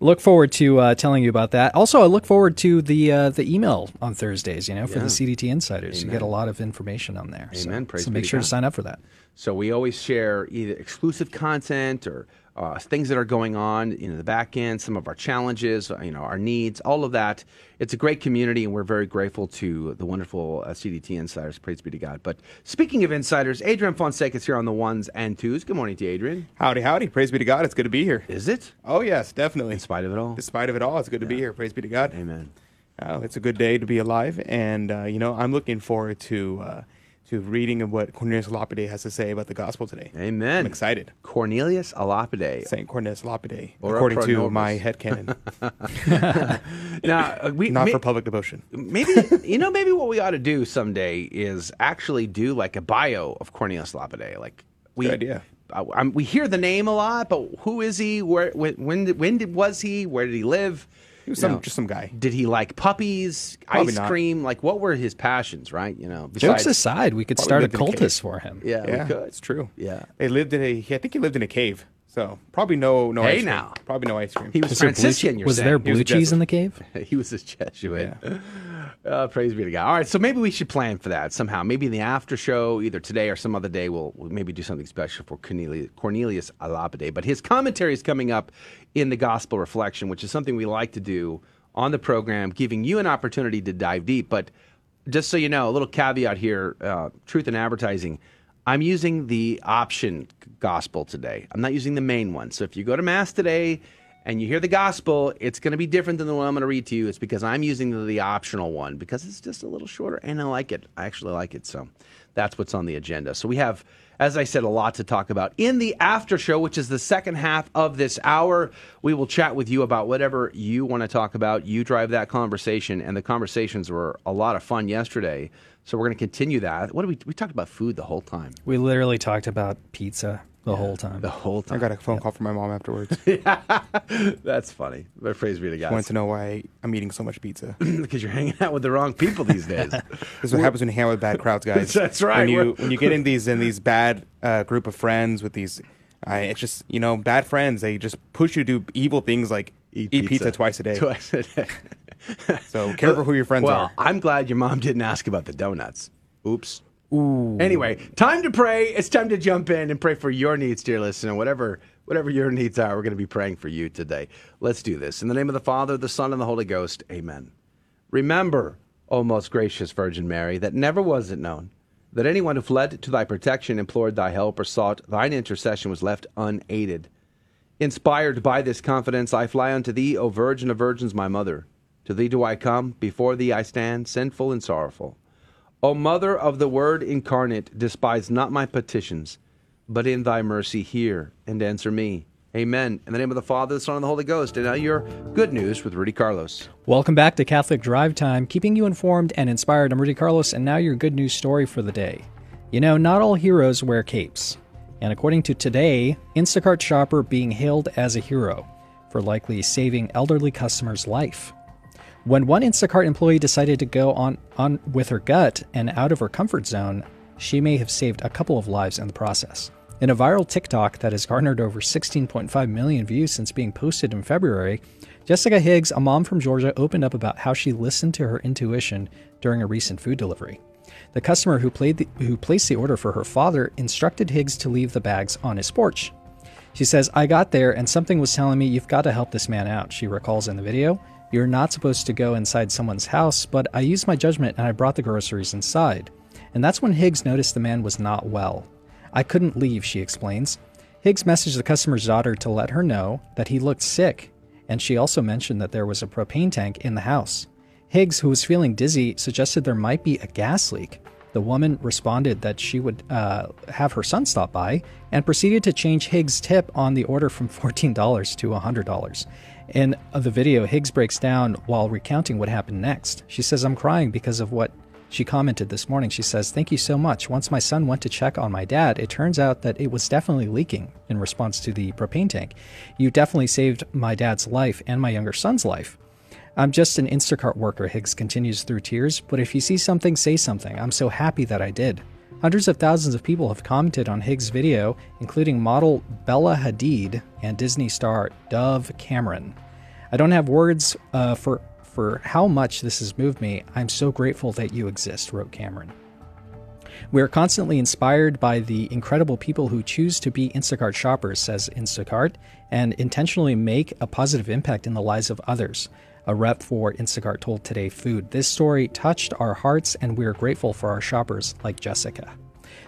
look forward to uh, telling you about that. Also, I look forward to the uh, the email on Thursdays. You know, for Yeah. the CDT insiders, you get a lot of information on there. So- Amen. Praise So, make sure to sign up for that. So we always share either exclusive content or uh, things that are going on in the back end, some of our challenges, uh, you know, our needs, all of that. It's a great community, and we're very grateful to the wonderful uh, CDT insiders. Praise be to God. But speaking of insiders, Adrian Fonseca is here on the ones and twos. Good morning to you, Adrian. Howdy, howdy. Praise be to God. It's good to be here. Is it? Oh, yes, definitely. In spite of it all? In spite of it all, it's good to be here. Praise be to God. Amen. It's a good day to be alive. And, uh, you know, I'm looking forward to uh, to reading of what Cornelius Lapide has to say about the gospel today. Amen. I'm excited. Cornelius Lapide. St. Cornelius Lapide, Or according to my headcanon. <laughs> now, uh, we, Not may- for public devotion. Maybe you know, maybe what we ought to do someday is actually do like a bio of Cornelius Lapide. Like we, Good idea. Uh, um, we hear the name a lot, but who is he? Where when when when did, was he? Where did he live? He was You some, know, just some guy. Did he like puppies, Probably ice not. cream? Like what were his passions? Right? You know, Jokes aside, we could start a lived in a for him. Yeah, Yeah, we could. it's true. Yeah. They lived in a, I think he lived in a cave. So probably no, no Hey, ice cream. now. Probably no ice cream. He was Was there blue Franciscan. you're was saying. there He was blue cheese in the cave? <laughs> he was a Jesuit. <laughs> Uh, praise be to God. All right, so maybe we should plan for that somehow. Maybe in the after show, either today or some other day, we'll, we'll maybe do something special for Cornelius, Cornelius a Lapide. But his commentary is coming up in the Gospel Reflection, which is something we like to do on the program, giving you an opportunity to dive deep. But just so you know, a little caveat here uh, truth in advertising. I'm using the option gospel today. I'm not using the main one. So if you go to Mass today and you hear the gospel, it's going to be different than the one I'm going to read to you. It's because I'm using the, the optional one because it's just a little shorter and I like it. I actually like it. So that's what's on the agenda. So we have, as I said, a lot to talk about. In the after show, which is the second half of this hour, we will chat with you about whatever you want to talk about. You drive that conversation, and the conversations were a lot of fun yesterday. So we're going to continue that. What do we we talked about food the whole time? We literally talked about pizza. The whole time. The whole time. I got a phone call from my mom afterwards. <laughs> That's funny. But praise be to She God. wanted to know why I'm eating so much pizza. <clears throat> because you're hanging out with the wrong people these <laughs> days. This is what happens when you hang out with bad crowds, <laughs> guys. That's right. When you when you get in these in these bad uh, group of friends with these, I it's just you know bad friends. They just push you to do evil things like eat, pizza. pizza. twice a day. Twice a day. so careful who your friends well, are. I'm glad your mom didn't ask about the donuts. Oops. Ooh. Anyway, time to pray. It's time to jump in and pray for your needs, dear listener. Whatever whatever your needs are, we're going to be praying for you today. Let's do this. In the name of the Father, the Son, and the Holy Ghost. Amen. Remember, O most gracious Virgin Mary, that never was it known that anyone who fled to thy protection, implored thy help, or sought thine intercession was left unaided. Inspired by this confidence, I fly unto thee, O Virgin of Virgins, my mother. To thee do I come, before thee I stand, sinful and sorrowful. O Mother of the Word incarnate, despise not my petitions, but in thy mercy hear and answer me. Amen. In the name of the Father, the Son, and the Holy Ghost. And now your good news with Rudy Carlos. Welcome back to Catholic Drive Time, keeping you informed and inspired. I'm Rudy Carlos, and now your good news story for the day. You know, not all heroes wear capes. And according to today, Instacart shopper being hailed as a hero for likely saving elderly customers' life. When one Instacart employee decided to go on, on with her gut and out of her comfort zone, she may have saved a couple of lives in the process. In a viral TikTok that has garnered over 16.5 million views since being posted in February, Jessica Higgs, a mom from Georgia, opened up about how she listened to her intuition during a recent food delivery. The customer who, played the, who placed the order for her father instructed Higgs to leave the bags on his porch. She says, I got there and something was telling me you've got to help this man out, she recalls in the video. You're not supposed to go inside someone's house, but I used my judgment and I brought the groceries inside. And that's when Higgs noticed the man was not well. I couldn't leave, she explains. Higgs messaged the customer's daughter to let her know that he looked sick, and she also mentioned that there was a propane tank in the house. Higgs, who was feeling dizzy, suggested there might be a gas leak. The woman responded that she would uh, have her son stop by and proceeded to change Higgs' tip on the order from $14 to $100. In the video, Higgs breaks down while recounting what happened next. She says, I'm crying because of what she commented this morning. She says, Thank you so much. Once my son went to check on my dad, it turns out that it was definitely leaking in response to the propane tank. You definitely saved my dad's life and my younger son's life. I'm just an Instacart worker, Higgs continues through tears, but if you see something, say something. I'm so happy that I did. Hundreds of thousands of people have commented on Higgs' video, including model Bella Hadid and Disney star Dove Cameron. I don't have words uh, for for how much this has moved me. I'm so grateful that you exist, wrote Cameron. We are constantly inspired by the incredible people who choose to be Instacart shoppers, says Instacart, and intentionally make a positive impact in the lives of others. A rep for Instacart told Today Food, This story touched our hearts, and we are grateful for our shoppers like Jessica.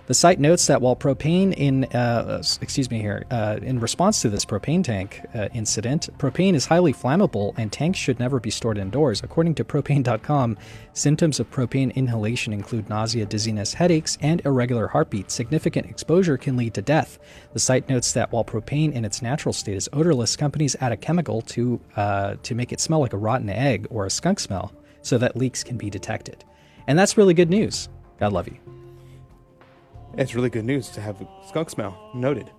The site notes that while propane in, uh, excuse me here, uh, in response to this propane tank uh, incident, propane is highly flammable and tanks should never be stored indoors. According to propane.com, symptoms of propane inhalation include nausea, dizziness, headaches, and irregular heartbeat. Significant exposure can lead to death. The site notes that while propane in its natural state is odorless, companies add a chemical to uh, to make it smell like a rotten egg or a skunk smell, so that leaks can be detected. And that's really good news. God love you. It's really good news to have skunk smell. Noted.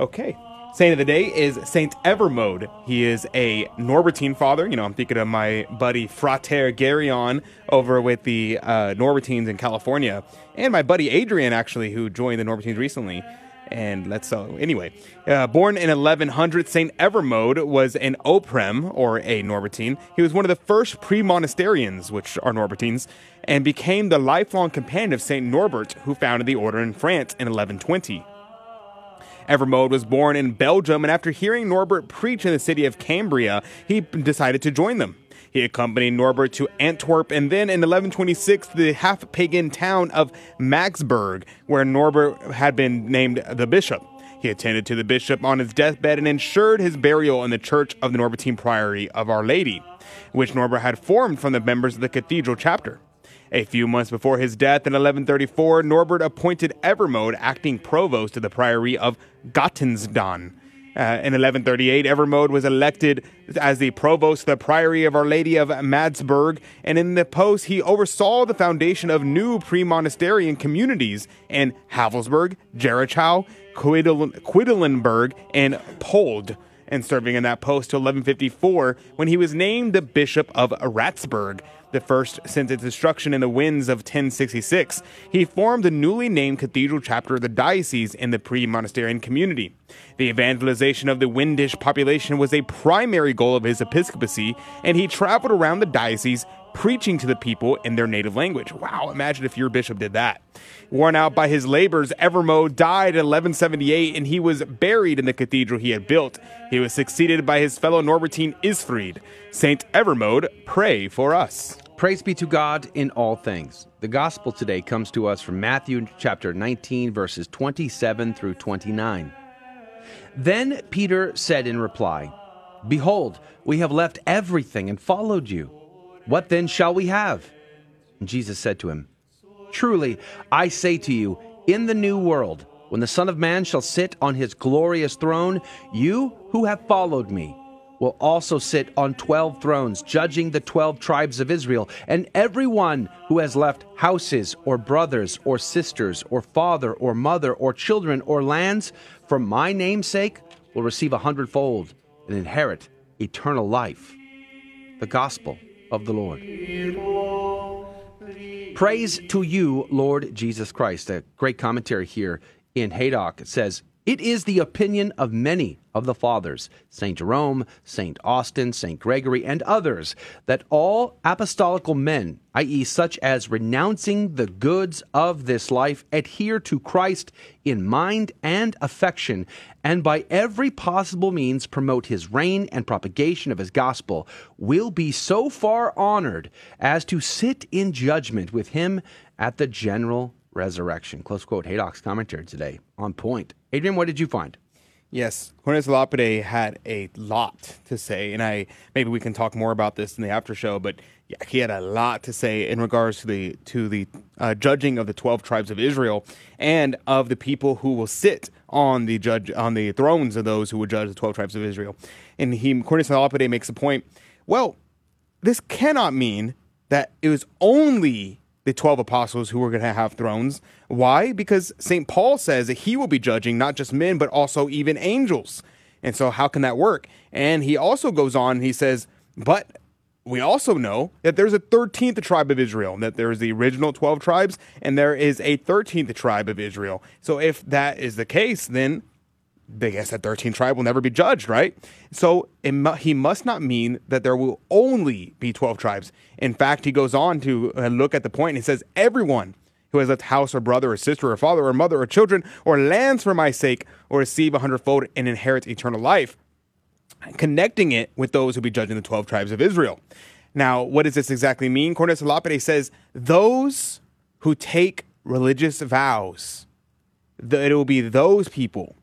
Okay. Saint of the day is Saint Evermode. He is a Norbertine father. You know, I'm thinking of my buddy Frater Garion over with the uh, Norbertines in California, and my buddy Adrian actually, who joined the Norbertines recently. And let's so anyway, uh, born in 1100, Saint Evermode was an Oprem or a Norbertine. He was one of the first pre-monasterians, which are Norbertines, and became the lifelong companion of Saint Norbert, who founded the order in France in 1120. Evermode was born in Belgium, and after hearing Norbert preach in the city of Cambrai, he decided to join them. He accompanied Norbert to Antwerp and then in 1126 the half pagan town of Magdeburg, where Norbert had been named the bishop. He attended to the bishop on his deathbed and ensured his burial in the church of the Norbertine Priory of Our Lady, which Norbert had formed from the members of the cathedral chapter. A few months before his death in 1134, Norbert appointed Evermode acting provost of the priory of Gottesgnaden. Uh, in 1138, Evermode was elected as the provost of the Priory of Our Lady of Magdeburg, and in the post, he oversaw the foundation of new pre monasterian communities in Havelberg, Quidel- Quedlinburg and Pold, and serving in that post till 1154 when he was named the Bishop of Ratzeburg, the first since its destruction in the Wends of 1066. He formed the newly named cathedral chapter of the diocese in the pre monasterian community. The evangelization of the Wendish population was a primary goal of his episcopacy, and he traveled around the diocese preaching to the people in their native language. Wow, imagine if your bishop did that. Worn out by his labors, Evermode died in 1178 and he was buried in the cathedral he had built. He was succeeded by his fellow Norbertine Isfried. Saint Evermode, pray for us. Praise be to God in all things. The gospel today comes to us from Matthew chapter 19, verses 27 through 29. Then Peter said in reply, Behold, we have left everything and followed you. What then shall we have? And Jesus said to him, Truly, I say to you, in the new world, when the Son of Man shall sit on his glorious throne, you who have followed me will also sit on twelve thrones, judging the twelve tribes of Israel. And everyone who has left houses, or brothers, or sisters, or father, or mother, or children, or lands, for my name's sake, will receive a hundredfold and inherit eternal life. The Gospel of the Lord. Praise to you, Lord Jesus Christ. A great commentary here in Haydock says, It is the opinion of many of the fathers, St. Jerome, St. Austin, St. Gregory, and others, that all apostolical men, i.e., such as renouncing the goods of this life, adhere to Christ in mind and affection, and by every possible means promote his reign and propagation of his gospel, will be so far honored as to sit in judgment with him at the general resurrection. Close quote. Haydock's commentary today on point. Adrian, what did you find? Yes, Cornelius Lapide had a lot to say, and I maybe we can talk more about this in the after show. But yeah, he had a lot to say in regards to the to the uh, judging of the twelve tribes of Israel and of the people who will sit on the judge on the thrones of those who would judge the twelve tribes of Israel. And he Cornelius Lapide makes a point. Well, this cannot mean that it was only the 12 apostles who were going to have thrones. Why? Because St. Paul says that he will be judging not just men, but also even angels. And so, how can that work? And he also goes on, he says, but we also know that there's a 13th tribe of Israel, that there's the original 12 tribes, and there is a 13th tribe of Israel. So, if that is the case, then I guess that 13 tribe will never be judged, right? So mu- he must not mean that there will only be 12 tribes. In fact, he goes on to uh, look at the point and he says, Everyone who has left house or brother or sister or father or mother or children or lands for my sake will receive a hundredfold and inherit eternal life, connecting it with those who be judging the 12 tribes of Israel. Now, what does this exactly mean? Cornelius Lapide says, Those who take religious vows, it will be those people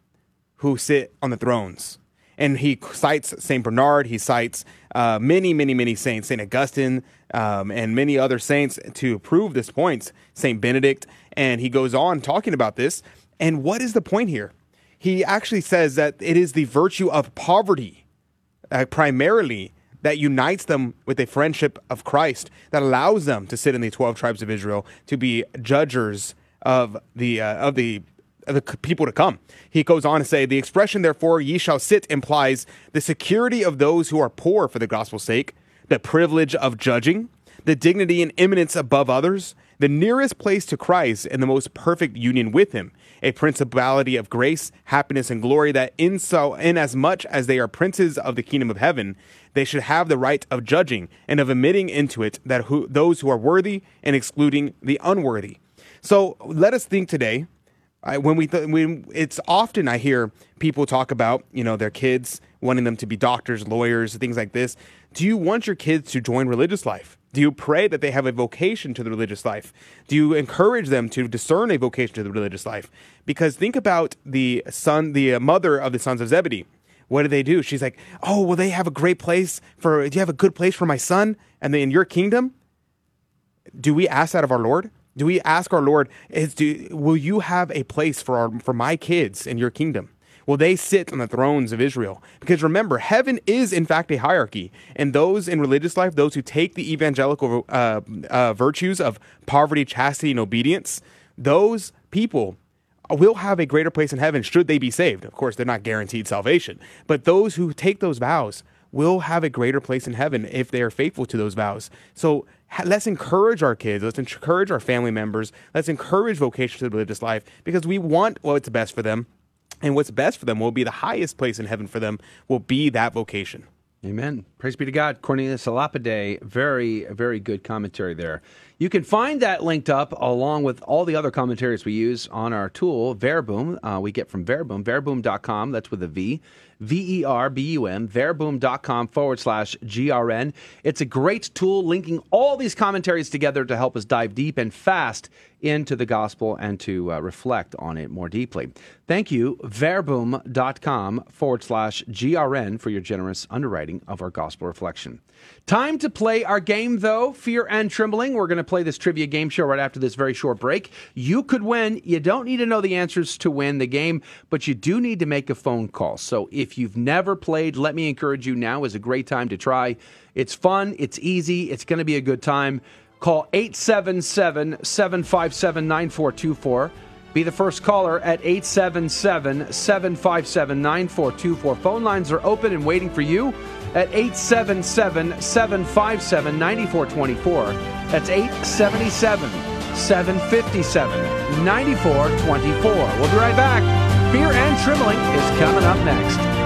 who sit on the thrones. And he cites St. Bernard, he cites uh, many, many, many saints, St. Augustine, um, and many other saints to prove this point, St. Benedict. And he goes on talking about this. And what is the point here? He actually says that it is the virtue of poverty, uh, primarily, that unites them with a friendship of Christ, that allows them to sit in the 12 tribes of Israel, to be judges of the, uh, of the the people to come. He goes on to say, The expression, therefore, ye shall sit implies the security of those who are poor for the gospel's sake, the privilege of judging, the dignity and eminence above others, the nearest place to Christ and the most perfect union with him, a principality of grace, happiness, and glory that in so inasmuch as they are princes of the kingdom of heaven, they should have the right of judging and of admitting into it that who, those who are worthy and excluding the unworthy. So let us think today I, when we th- when it's often I hear people talk about you know their kids wanting them to be doctors, lawyers, things like this. Do you want your kids to join religious life? Do you pray that they have a vocation to the religious life? Do you encourage them to discern a vocation to the religious life? Because think about the son, the uh, mother of the sons of Zebedee. What do they do? She's like, "Oh, will they have a great place for? Do you have a good place for my son and in your kingdom?" Do we ask that of our Lord? Do we ask our Lord, is do, will you have a place for our for my kids in your kingdom? Will they sit on the thrones of Israel? Because remember, heaven is in fact a hierarchy, and those in religious life, those who take the evangelical uh, uh, virtues of poverty, chastity, and obedience, those people will have a greater place in heaven should they be saved. Of course, they're not guaranteed salvation, but those who take those vows will have a greater place in heaven if they are faithful to those vows. So let's encourage our kids, let's encourage our family members, let's encourage vocation to live this life because we want what's best for them. And what's best for them will be the highest place in heaven for them, will be that vocation. Amen. Praise be to God. Cornelius a Lapide, very, very good commentary there. You can find that linked up along with all the other commentaries we use on our tool, Verbum. Uh, we get from Verbum, verbum.com. That's with a V. V E R B U M, verbum.com forward slash GRN. It's a great tool linking all these commentaries together to help us dive deep and fast into the gospel and to uh, reflect on it more deeply. Thank you, verbum.com forward slash GRN for your generous underwriting of our gospel reflection. Time to play our game, though. Fear and trembling. We're going to play this trivia game show right after this very short break. You could win. You don't need to know the answers to win the game, but you do need to make a phone call. So if you've never played, let me encourage you now is a great time to try. It's fun, it's easy, it's going to be a good time. Call 877 757 9424. Be the first caller at 877 757 9424. Phone lines are open and waiting for you at 877 757 9424. That's 877 757 9424. We'll be right back. Fear and Trembling is coming up next.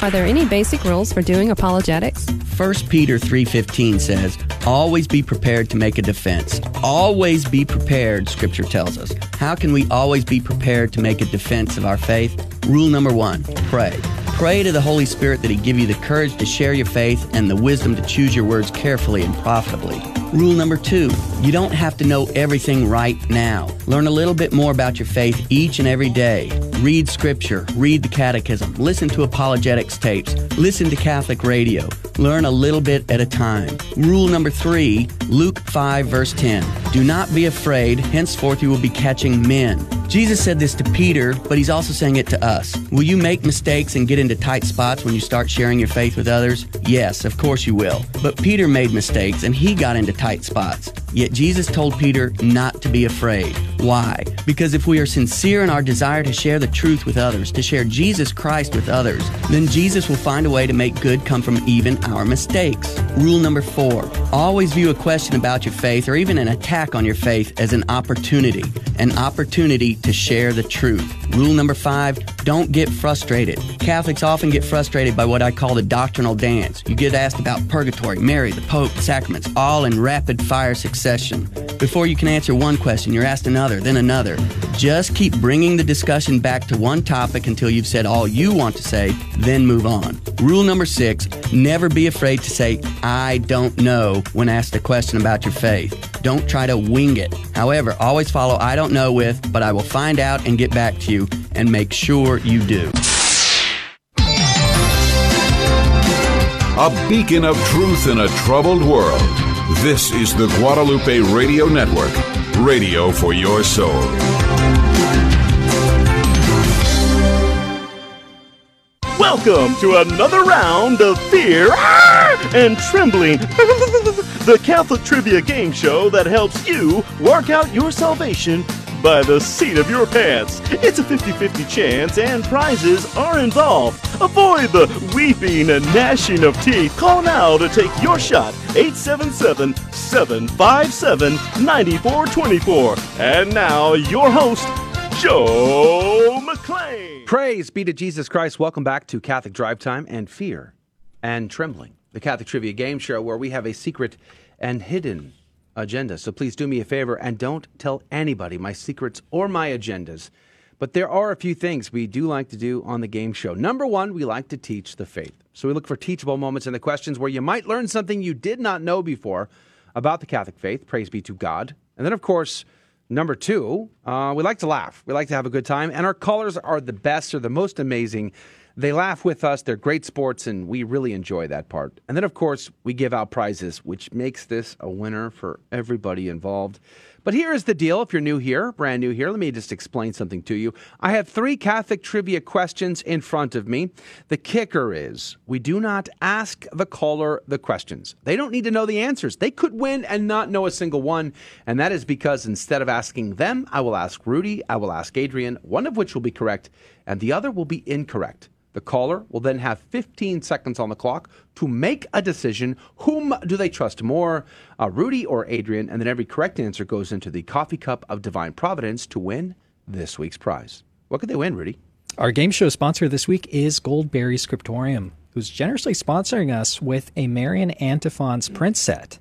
Are there any basic rules for doing apologetics? 1 Peter 3:15 says, "Always be prepared to make a defense." Always be prepared, scripture tells us. How can we always be prepared to make a defense of our faith? Rule number 1, pray. Pray to the Holy Spirit that he give you the courage to share your faith and the wisdom to choose your words carefully and profitably. Rule number 2, you don't have to know everything right now. Learn a little bit more about your faith each and every day. Read scripture, read the catechism, listen to apologetics tapes, listen to Catholic radio. Learn a little bit at a time. Rule number three, Luke 5, verse 10. Do not be afraid, henceforth you will be catching men. Jesus said this to Peter, but he's also saying it to us. Will you make mistakes and get into tight spots when you start sharing your faith with others? Yes, of course you will. But Peter made mistakes and he got into tight spots. Yet Jesus told Peter not to be afraid. Why? Because if we are sincere in our desire to share the truth with others, to share Jesus Christ with others, then Jesus will find a way to make good come from even our mistakes. Rule number four always view a question about your faith or even an attack on your faith as an opportunity, an opportunity to share the truth. Rule number five don't get frustrated. Catholics often get frustrated by what I call the doctrinal dance. You get asked about purgatory, Mary, the Pope, sacraments, all in rapid fire succession. Before you can answer one question, you're asked another, then another. Just keep bringing the discussion back to one topic until you've said all you want to say, then move on. Rule number six never be afraid to say, I don't know, when asked a question about your faith. Don't try to wing it. However, always follow I don't know with, but I will find out and get back to you, and make sure you do. A beacon of truth in a troubled world. This is the Guadalupe Radio Network, radio for your soul. Welcome to another round of Fear and Trembling, <laughs> the Catholic trivia game show that helps you work out your salvation by the seat of your pants. It's a 50 50 chance, and prizes are involved. Avoid the weeping and gnashing of teeth. Call now to take your shot 877 757 9424. And now, your host, Joe McClain. Praise be to Jesus Christ. Welcome back to Catholic Drive Time and Fear and Trembling, the Catholic Trivia Game Show, where we have a secret and hidden agenda. So please do me a favor and don't tell anybody my secrets or my agendas. But there are a few things we do like to do on the game show. Number one, we like to teach the faith. So we look for teachable moments in the questions where you might learn something you did not know before about the Catholic faith. Praise be to God. And then, of course, Number two, uh, we like to laugh. We like to have a good time, and our callers are the best, or the most amazing. They laugh with us. They're great sports, and we really enjoy that part. And then, of course, we give out prizes, which makes this a winner for everybody involved. But here is the deal if you're new here, brand new here, let me just explain something to you. I have three Catholic trivia questions in front of me. The kicker is we do not ask the caller the questions. They don't need to know the answers. They could win and not know a single one. And that is because instead of asking them, I will ask Rudy, I will ask Adrian, one of which will be correct, and the other will be incorrect. The caller will then have 15 seconds on the clock to make a decision. Whom do they trust more, uh, Rudy or Adrian? And then every correct answer goes into the coffee cup of divine providence to win this week's prize. What could they win, Rudy? Our game show sponsor this week is Goldberry Scriptorium, who's generously sponsoring us with a Marian Antiphons print set.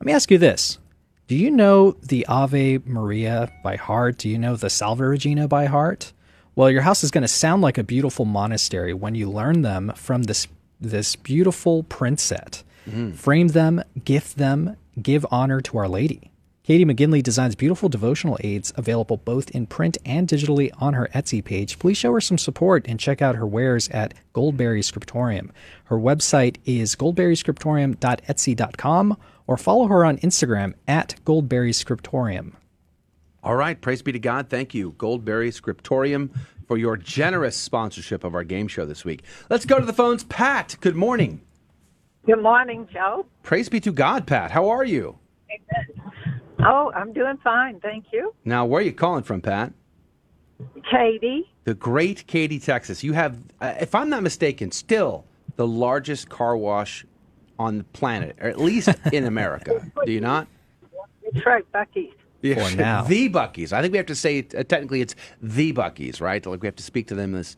Let me ask you this. Do you know the Ave Maria by heart? Do you know the Salve Regina by heart? Well, your house is going to sound like a beautiful monastery when you learn them from this this beautiful print set. Mm. Frame them, gift them, give honor to Our Lady. Katie McGinley designs beautiful devotional aids available both in print and digitally on her Etsy page. Please show her some support and check out her wares at Goldberry Scriptorium. Her website is goldberryscriptorium.etsy.com or follow her on Instagram at Goldberry Scriptorium. All right, praise be to God. Thank you, Goldberry Scriptorium, for your generous sponsorship of our game show this week. Let's go to the phones. Pat, good morning. Good morning, Joe. Praise be to God, Pat. How are you? Oh, I'm doing fine, thank you. Now, where are you calling from, Pat? Katy, The great Katy, Texas. You have, uh, if I'm not mistaken, still the largest car wash on the planet, or at least in America. Do you not? <laughs> That's right, Bucky. Yeah. For now. the Buc-ee's. I think we have to say uh, technically it's the Buc-ee's, right? Like we have to speak to them as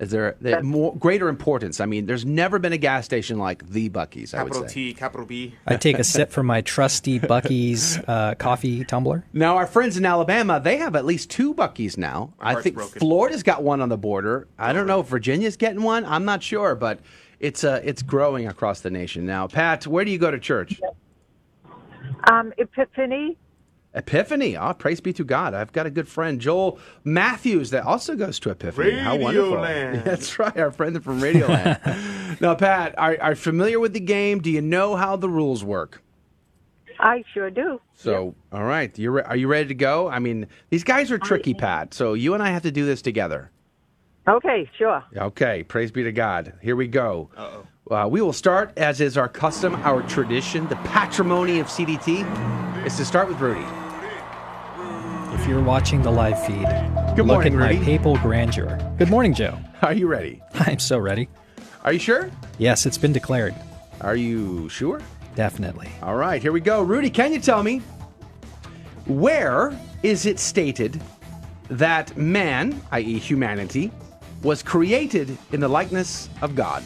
as their, their more greater importance. I mean, there's never been a gas station like the Buc-ee's. I would Capital say. T, capital B. I take a sip <laughs> from my trusty Buc-ee's uh, coffee tumbler. Now, our friends in Alabama, they have at least two Buc-ee's now. I think broken. Florida's got one on the border. I don't know if Virginia's getting one. I'm not sure, but it's uh, it's growing across the nation now. Pat, where do you go to church? Um, Epiphany. Epiphany. Oh, praise be to God. I've got a good friend, Joel Matthews, that also goes to Epiphany. How wonderful. Radioland. <laughs> That's right, our friend from Radioland. <laughs> now, Pat, are, are you familiar with the game? Do you know how the rules work? I sure do. So, all right, you re- are you ready to go? I mean, these guys are tricky, Pat. So you and I have to do this together. Okay, sure. Okay, praise be to God. Here we go. Uh-oh. Uh, we will start, as is our custom, our tradition, the patrimony of CDT, is to start with Rudy. If you're watching the live feed, Good look morning, at my Rudy. papal grandeur. Good morning, Joe. Are you ready? <laughs> I'm so ready. Are you sure? Yes, it's been declared. Are you sure? Definitely. All right, here we go. Rudy, can you tell me where is it stated that man, i.e., humanity, was created in the likeness of God?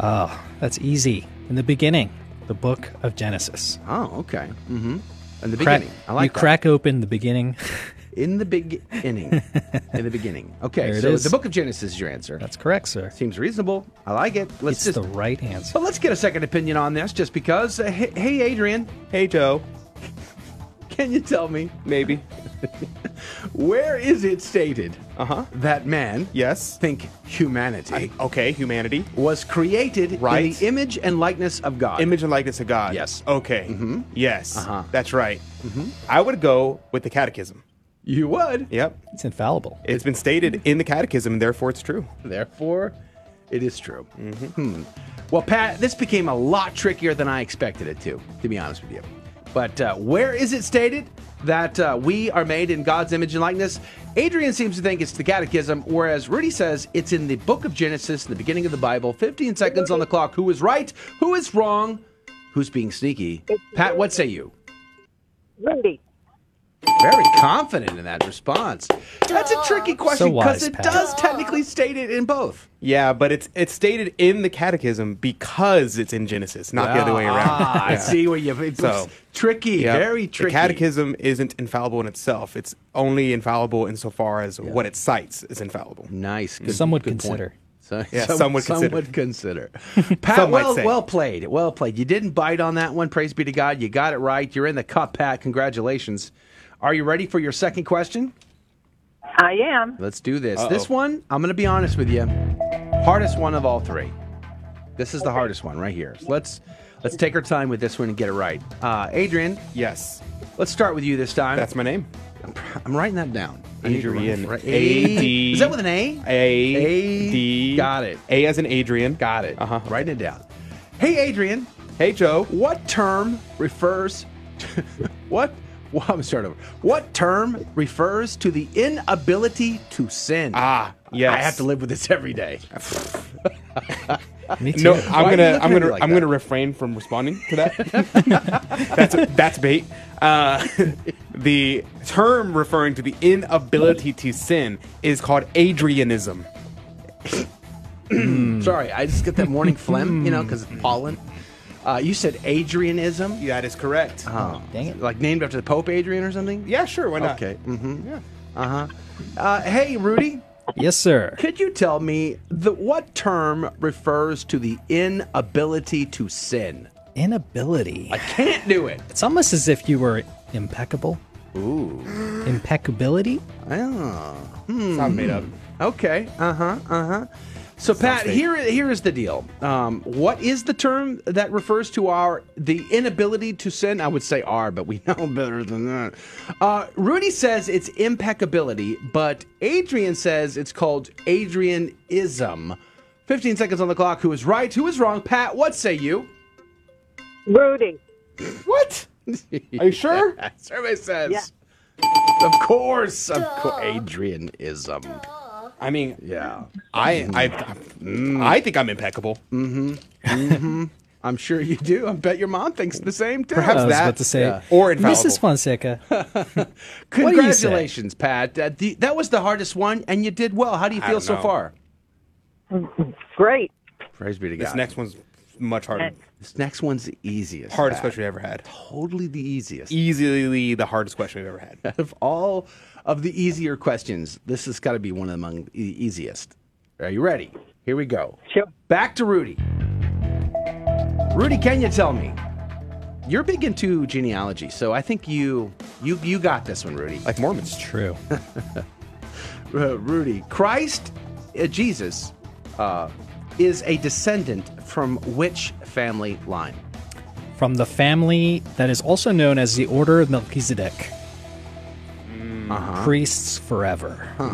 Oh, that's easy. In the beginning, the book of Genesis. Oh, okay. Mm-hmm. In the Crack- beginning. I like you that. crack open the beginning. In the beginning. <laughs> in the beginning. Okay, There it so is. the book of Genesis is your answer. That's correct, sir. Seems reasonable. I like it. Let's it's just. the right answer. But let's get a second opinion on this, just because. Uh, hey, hey, Adrian, Hey, Joe. Can you tell me Maybe. <laughs> where is it stated Uh huh. that man, Yes. think humanity, Okay, humanity. was created in the image and likeness of God? Image and likeness of God. Yes. Okay. Mhm. Yes. Uh-huh. That's right. I would go with the catechism. You would. Yep. It's infallible. It's been stated in the catechism, and therefore it's true. Therefore, it is true. Hmm. Well, Pat, this became a lot trickier than I expected it to, to be honest with you. But uh, where is it stated that uh, we are made in God's image and likeness? Adrian seems to think it's the Catechism, whereas Rudy says it's in the book of Genesis, in the beginning of the Bible. 15 seconds on the clock. Who is right? Who is wrong? Who's being sneaky? Pat, what say you? Rudy. Very confident in that response. That's a tricky question because wise, it Pat. does technically state it in both. Yeah, but it's it's stated in the catechism because it's in Genesis, not the other way around. Ah, I Yeah. see where you. It's So, tricky, Yeah. very tricky. The catechism isn't infallible in itself. It's only infallible insofar as what it cites is infallible. Nice. Good, Some would good point. consider. So, Yeah, some would consider. would consider. <laughs> Pat, Some might well, say. well played. Well played. You didn't bite on that one. Praise be to God. You got it right. You're in the cup, Pat. Congratulations. Are you ready for your second question? I am. Let's do this. Uh-oh. This one, I'm going to be honest with you, hardest one of all three. This is the hardest one right here. So let's Let's take our time with this one and get it right. Uh, Adrian. Yes. Let's start with you this time. That's my name. I'm, I'm writing that down. I need to Adrian. write- A D. Is that with an A? A A D. Got it. A as in Adrian. Got it. Uh huh. Writing it down. Hey, Adrian. Hey, Joe. What term refers to <laughs> what? <laughs> Well, I'm start over. What term refers to the inability to sin? Ah, yes. I have to live with this every day. <laughs> Me too. No, I'm gonna, I'm gonna, like I'm that? gonna refrain from responding to that. <laughs> that's that's bait. Uh, the term referring to the inability to sin is called Adrianism. Sorry, I just get that morning phlegm, you know, because pollen. Uh, you said Adrianism. That is correct. Oh, dang it. Like named after the Pope Adrian or something? Yeah, sure. Why not? Okay. Mm-hmm. Yeah. Uh-huh. Uh Hey, Rudy. Yes, sir. Could you tell me the what term refers to the inability to sin? Inability. I can't do it. It's almost as if you were impeccable. Ooh. Impeccability? Oh. Hmm. Not made up. Okay. Uh huh. Uh huh. So Pat, here here is the deal. Um, what is the term that refers to our the inability to sin? I would say our, but we <laughs> know better than that. Uh, Rudy says it's impeccability, but Adrian says it's called Adrianism. Fifteen seconds on the clock. Who is right? Who is wrong? Pat, what say you? Rudy. What? <laughs> Are you sure? <laughs> Survey says. Yeah. Of course, of course, Adrianism. I mean, Yeah. I, I, I think I'm impeccable. Mm-hmm. Mm-hmm. <laughs> I'm sure you do. I bet your mom thinks the same too. Perhaps I was that, about to say, yeah. or infallible. Mrs. Fonseca. <laughs> Congratulations, Pat. Uh, the, that was the hardest one, and you did well. How do you I feel so know. far? Great. Praise be to God. This next one's much harder. This next one's the easiest. Hardest Pat. question we ever had. Totally the easiest. Easily the hardest question we've ever had. <laughs> Out of all of the easier questions, this has got to be one among the easiest. Are you ready? Here we go. Sure. Back to Rudy. Rudy, can you tell me? You're big into genealogy, so I think you you you got this one, Rudy. Like Mormons. True. <laughs> Uh, Rudy, Christ, uh, Jesus, uh, is a descendant from which family line? From the family that is also known as the Order of Melchizedek. Uh-huh. Priests forever. Uh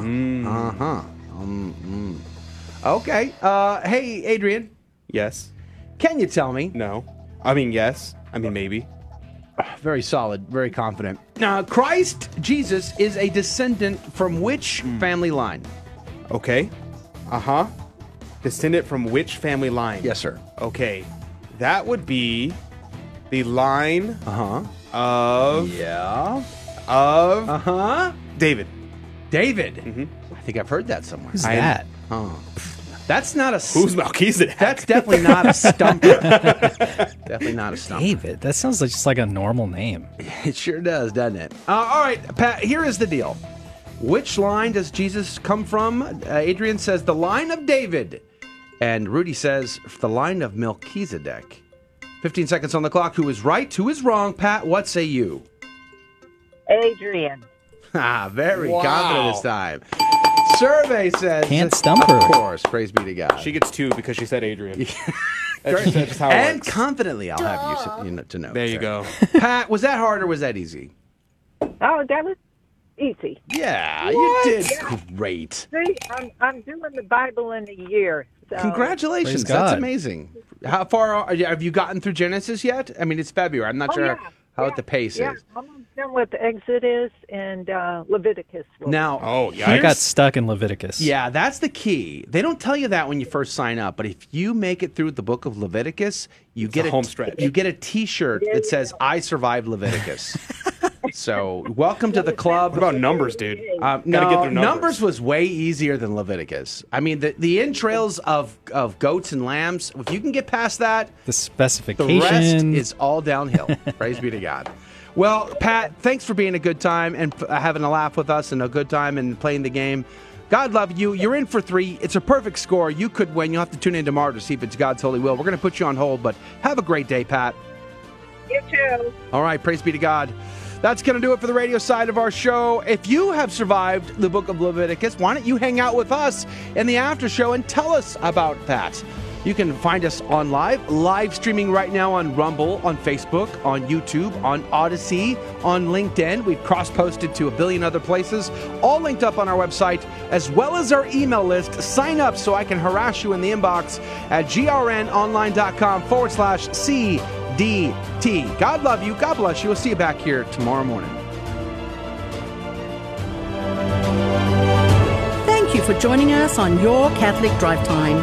huh. Um, mm. Okay. Uh, hey, Adrian, Yes. can you tell me? No. I mean, yes. I mean, maybe. <sighs> Very solid, very confident. Now, Christ, Jesus, is a descendant from which family line? Okay. Uh huh. Descendant from which family line? Yes, sir. Okay. That would be the line Uh huh. of Yeah. Of Uh huh. David. David. Mhm. I think I've heard that somewhere. Who's I that? Oh. That's not a. Who's Melchizedek? That's definitely not a stumper. <laughs> definitely not a stumper. David. That sounds like just like a normal name. <laughs> It sure does, doesn't it? Uh, all right, Pat, here is the deal. Which line does Jesus come from? Uh, Adrian says the line of David. And Rudy says the line of Melchizedek. 15 seconds on the clock. Who is right? Who is wrong? Pat, what say you? Adrian. <laughs> Ah, very Wow. confident this time. Survey says. Can't stump her. Of course. Praise be to God. She gets two because she said Adrian. <laughs> That's, that's just how and works. confidently, I'll have you, s- you know, to know. There you sir. go. Pat, was that hard or was that easy? Oh, that was easy. Yeah, What? you did Yeah. great. See, I'm, I'm doing the Bible in a year. So Congratulations, Praise that's God. amazing. How far are, have you gotten through Genesis yet? I mean, it's February. I'm not Oh, sure yeah. how Yeah. the pace Yeah, is. I'm done with Exodus and uh, Leviticus. Now, Oh, yeah. I got stuck in Leviticus. Yeah, that's the key. They don't tell you that when you first sign up, but if you make it through the book of Leviticus, you get a home stretch. You get a T-shirt that says "I survived Leviticus." <laughs> so, welcome to the club. What about numbers, dude? Um, no, get numbers. numbers. was way easier than Leviticus. I mean, the the entrails of of goats and lambs. If you can get past that, The the rest is all downhill. <laughs> Praise be to God. Well, Pat, thanks for being a good time and f- uh, having a laugh with us and a good time and playing the game. God love you. You're in for three. It's a perfect score. You could win. You'll have to tune in tomorrow to see if it's God's holy will. We're going to put you on hold, but have a great day, Pat. You too. All right, praise be to God. That's going to do it for the radio side of our show. If you have survived the book of Leviticus, why don't you hang out with us in the after show and tell us about that? You can find us on live, live streaming right now on Rumble, on Facebook, on YouTube, on Odysee, on LinkedIn. We've cross posted to a billion other places, all linked up on our website, as well as our email list. Sign up so I can harass you in the inbox at grnonline.com forward slash CDT. God love you. God bless you. We'll see you back here tomorrow morning. Thank you for joining us on Your Catholic Drive Time,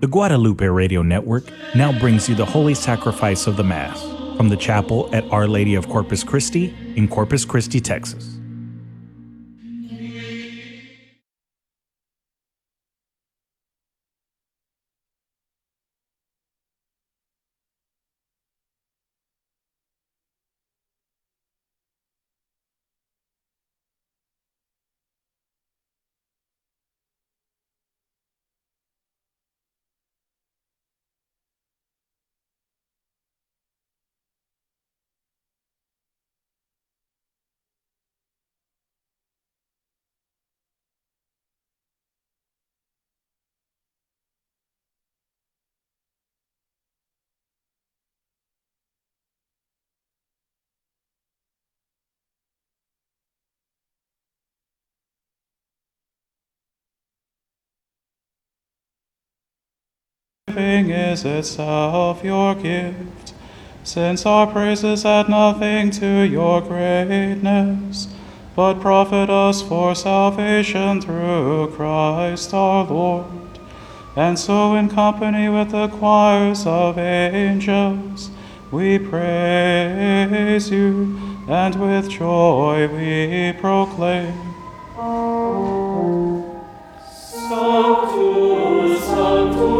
The Guadalupe Radio Network now brings you the Holy Sacrifice of the Mass from the chapel at Our Lady of Corpus Christi in Corpus Christi, Texas. Giving is itself your gift, since our praises add nothing to your greatness, but profit us for salvation through Christ our Lord. And so, in company with the choirs of angels, we praise you, and with joy we proclaim. Sanctus, Sanctus,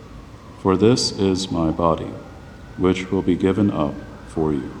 For this is my body, which will be given up for you.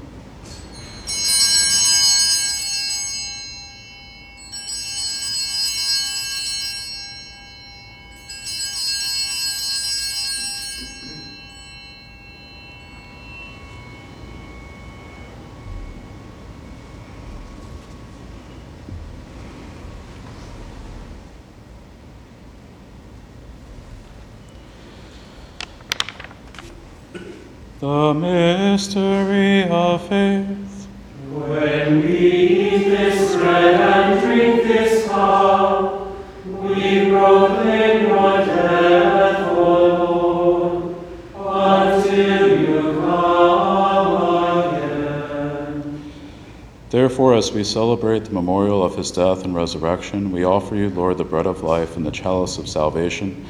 The mystery of faith. When we eat this bread and drink this cup, we proclaim your death, O Lord, until you come again. Therefore, as we celebrate the memorial of his death and resurrection, we offer you, Lord, the bread of life and the chalice of salvation,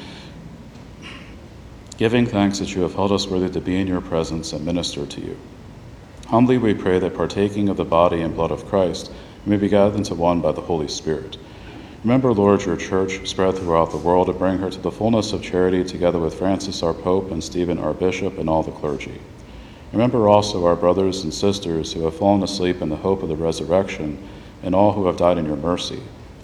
giving thanks that you have held us worthy to be in your presence and minister to you. Humbly we pray that partaking of the body and blood of Christ, we may be gathered into one by the Holy Spirit. Remember, Lord, your church spread throughout the world to bring her to the fullness of charity, together with Francis our Pope and Stephen our Bishop and all the clergy. Remember also our brothers and sisters who have fallen asleep in the hope of the resurrection, and all who have died in your mercy.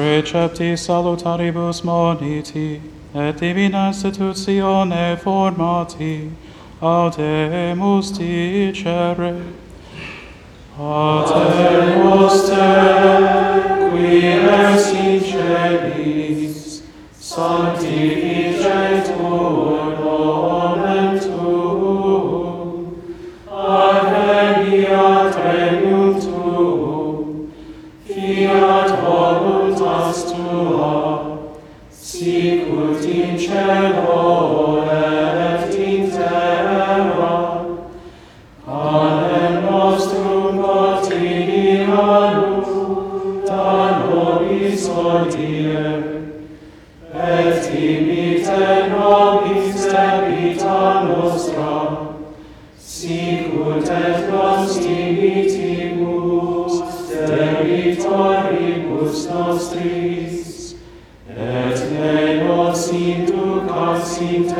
precepti salutaribus moniti, et divina institutione formati, audemus dicere. Pater noster, qui es in celis, sanctificetur nomen tuum, ad regia regnum tuum, fiat Tua, sicut in cielo eh.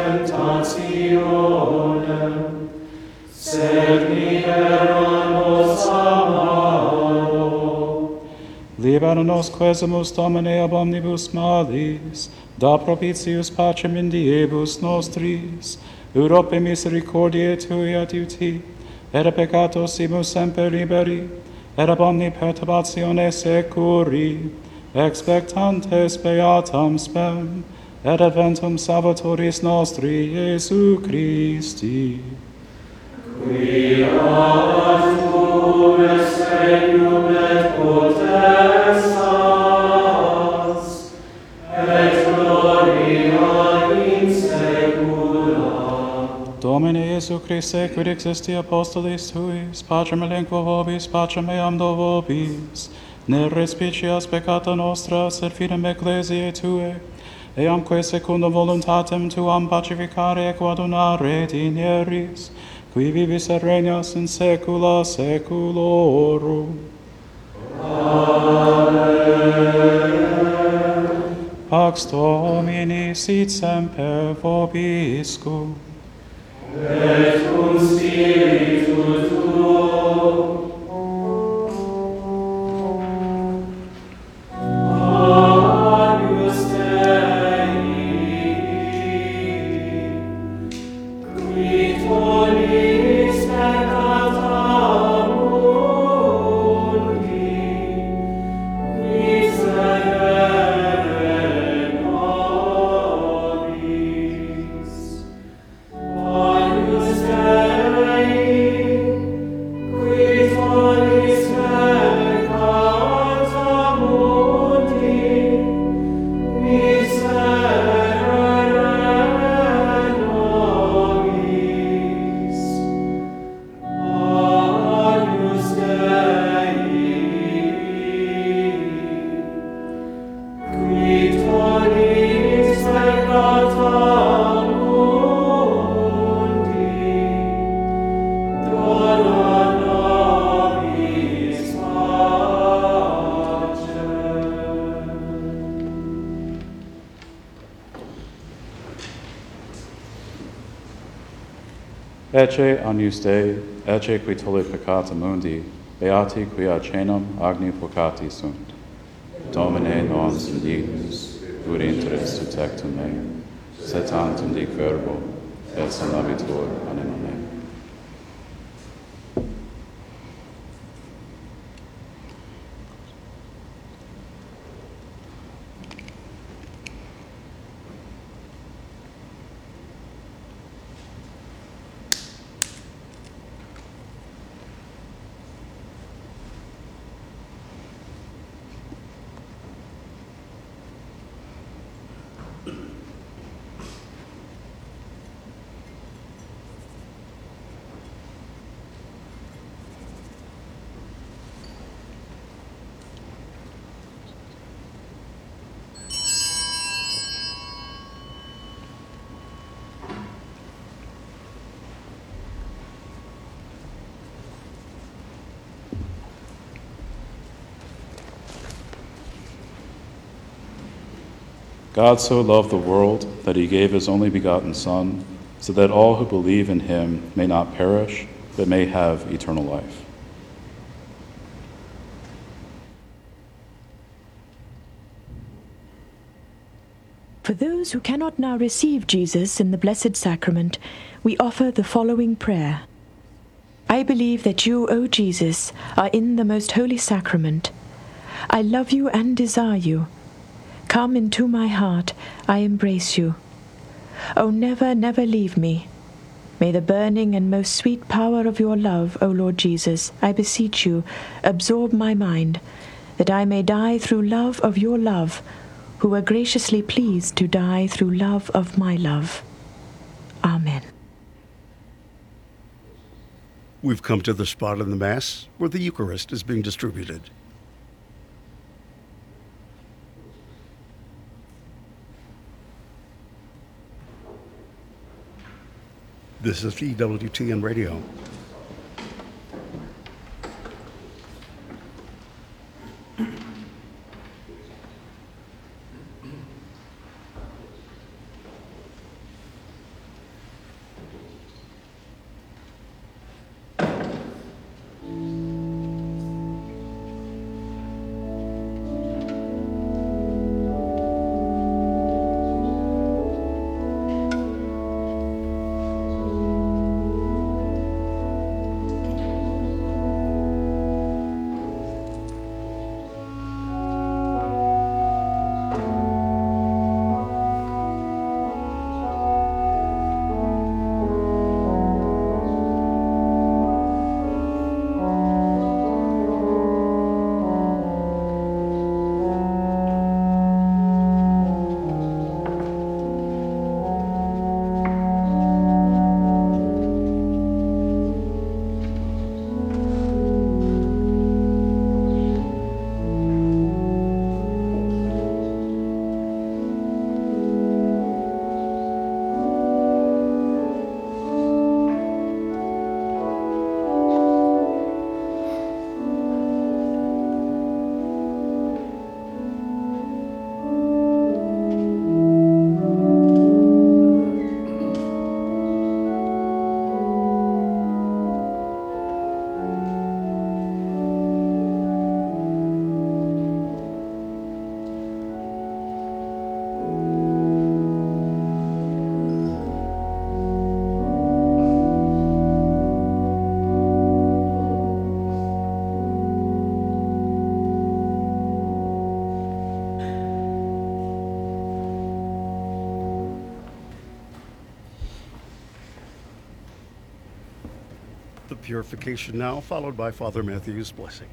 tentationem, sed liberamus amaro. Libera nos quesumus Domine ab omnibus malis, da propitius pacem in diebus nostris, Europe misericordiae tui adiuti, et peccatos simus semper liberi, et ab omni perturbatione securi, expectantes beatam spem, et adventum Salvatoris nostri, Iesu Christi. Qui ad tu regnum et potestas, et gloria in saecula. Domine Iesu Christe, quid existi apostolis tuis, pacem elenquo vobis, pacem eam do vobis, ne respicias peccata nostra, sed fidem ecclesiae tuae, eamque secundum voluntatem tuam pacificare quadunare dineris, qui vivis et regnas in saecula saeculorum. Amen. Pax Domini sit semper vobiscum. Et cum spiritu tuo. Deus Dei, ece qui tollit peccata mundi, beati qui a cenam agni vocati sunt. Domine nos indignus, ut interes subtectum meum, set antum di verbo, et sanabitur animam meum. God so loved the world that he gave his only begotten Son, so that all who believe in him may not perish, but may have eternal life. For those who cannot now receive Jesus in the Blessed Sacrament, we offer the following prayer. I believe that you, O Jesus, are in the most holy sacrament. I love you and desire you. Come into my heart, I embrace you. O never, never leave me. May the burning and most sweet power of your love, O Lord Jesus, I beseech you, absorb my mind, that I may die through love of your love, who were graciously pleased to die through love of my love. Amen. We've come to the spot in the Mass where the Eucharist is being distributed. This is EWTN Radio. Purification now, followed by Father Matthew's blessing.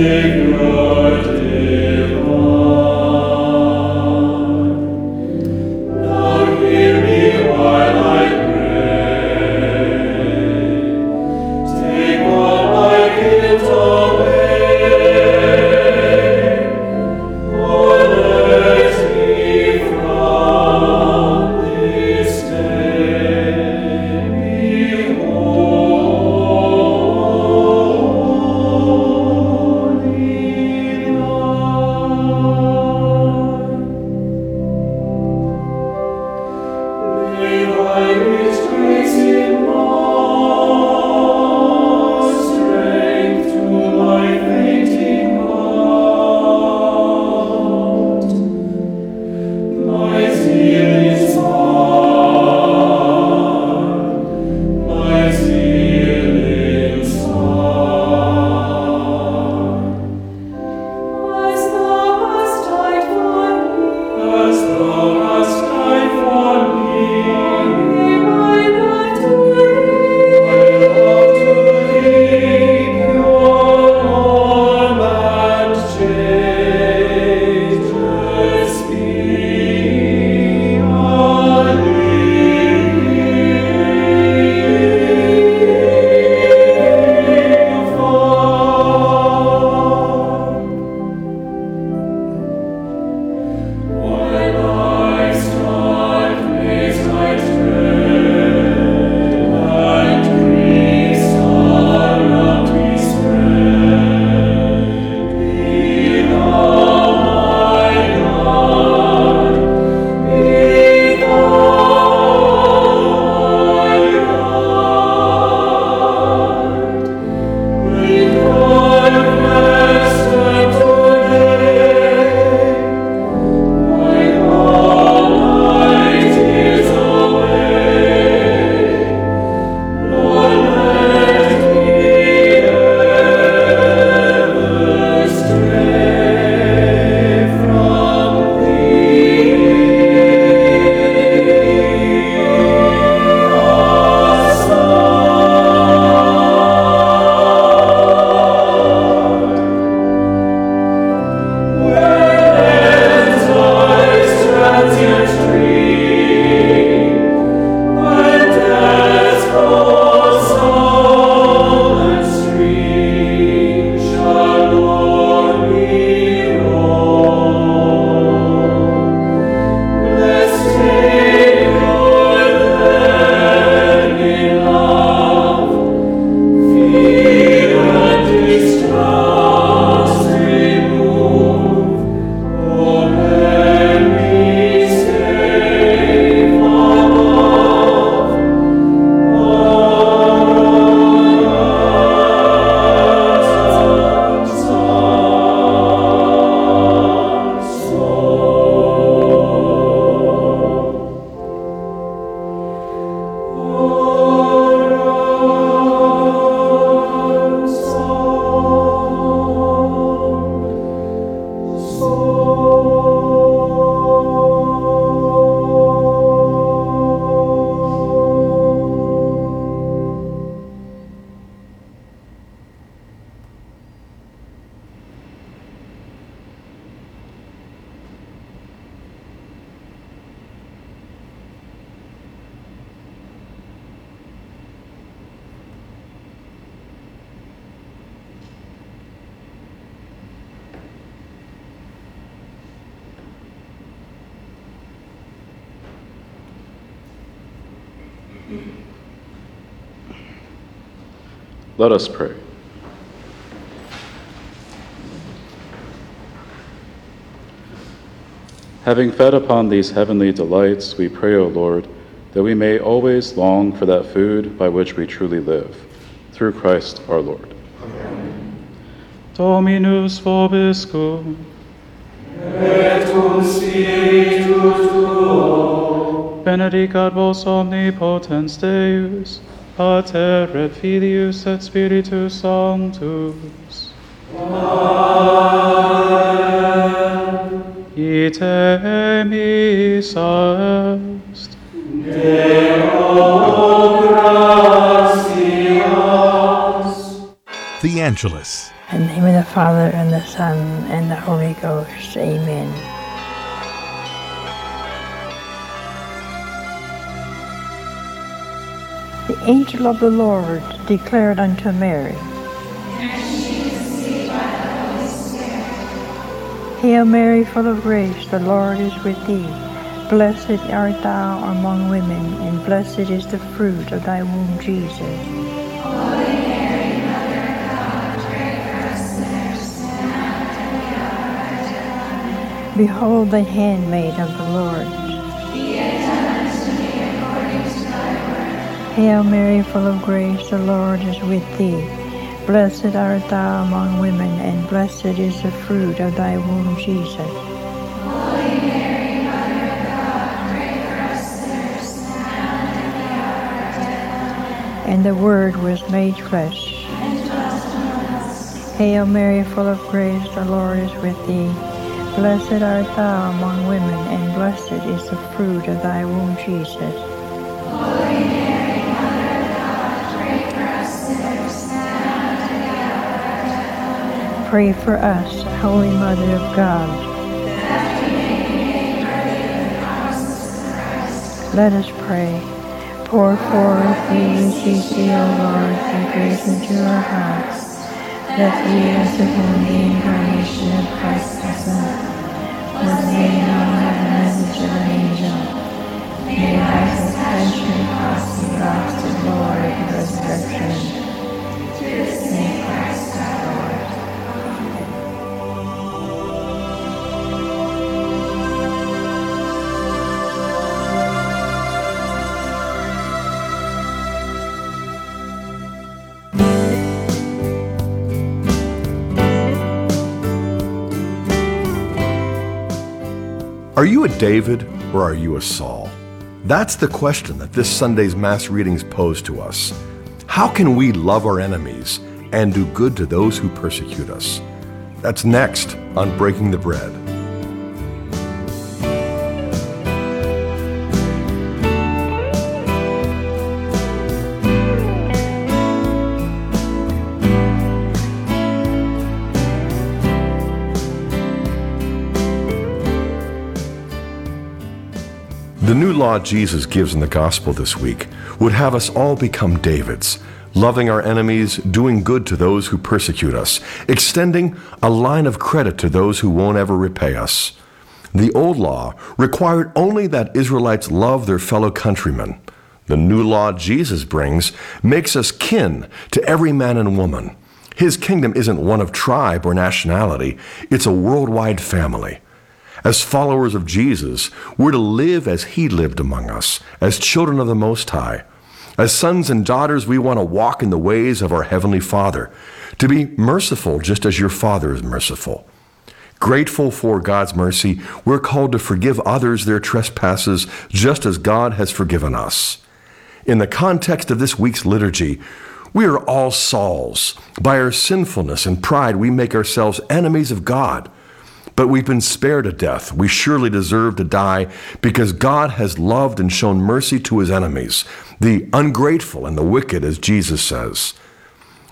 sing. Let us pray. Having fed upon these heavenly delights, we pray, O Lord, that we may always long for that food by which we truly live. Through Christ our Lord. Amen. Dominus vobiscum. Et cum spiritu tuo. Benedicat vos omnipotens Deus, Pater et Filius et Spiritus Sanctus. Amen. Ite missa est. The Angelus. In the name of the Father, and the Son, and the Holy Ghost. Amen. Angel of the Lord declared unto Mary, Hail Mary, full of grace, the Lord is with thee. Blessed art thou among women, and blessed is the fruit of thy womb, Jesus. Holy Mary, Mother of God, Surtout. Amen. Behold the handmaid of the Lord. Hail Mary, full of grace, the Lord is with thee. Blessed art thou among women, and blessed is the fruit of thy womb, Jesus. Holy Mary, Mother God, regression. And the Word was made flesh. Hail Mary, full of grace, the Lord is with thee. Blessed art thou among women, and blessed is the fruit of thy womb, Jesus. Pray for us, Holy Mother of God. Let us pray. Pour forth, beseech thee, O Lord, thy grace into our hearts, that we, as the incarnation of Christ the Son, was made known by the message of an angel, may by suspension cross the cross of glory and resurrection. Are you a David or are you a Saul? That's the question that this Sunday's Mass readings pose to us. How can we love our enemies and do good to those who persecute us? That's next on Breaking the Bread. New law Jesus gives in the gospel this week would have us all become Davids, loving our enemies, doing good to those who persecute us, extending a line of credit to those who won't ever repay us. The old law required only that Israelites love their fellow countrymen. The new law Jesus brings makes us kin to every man and woman. His kingdom isn't one of tribe or nationality, it's a worldwide family. As followers of Jesus, we're to live as He lived among us, as children of the Most High. As sons and daughters, we want to walk in the ways of our Heavenly Father, to be merciful just as your Father is merciful. Grateful for God's mercy, we're called to forgive others their trespasses just as God has forgiven us. In the context of this week's liturgy, we are all Sauls. By our sinfulness and pride, we make ourselves enemies of God. But we've been spared a death. We surely deserve to die because God has loved and shown mercy to his enemies, the ungrateful and the wicked, as Jesus says.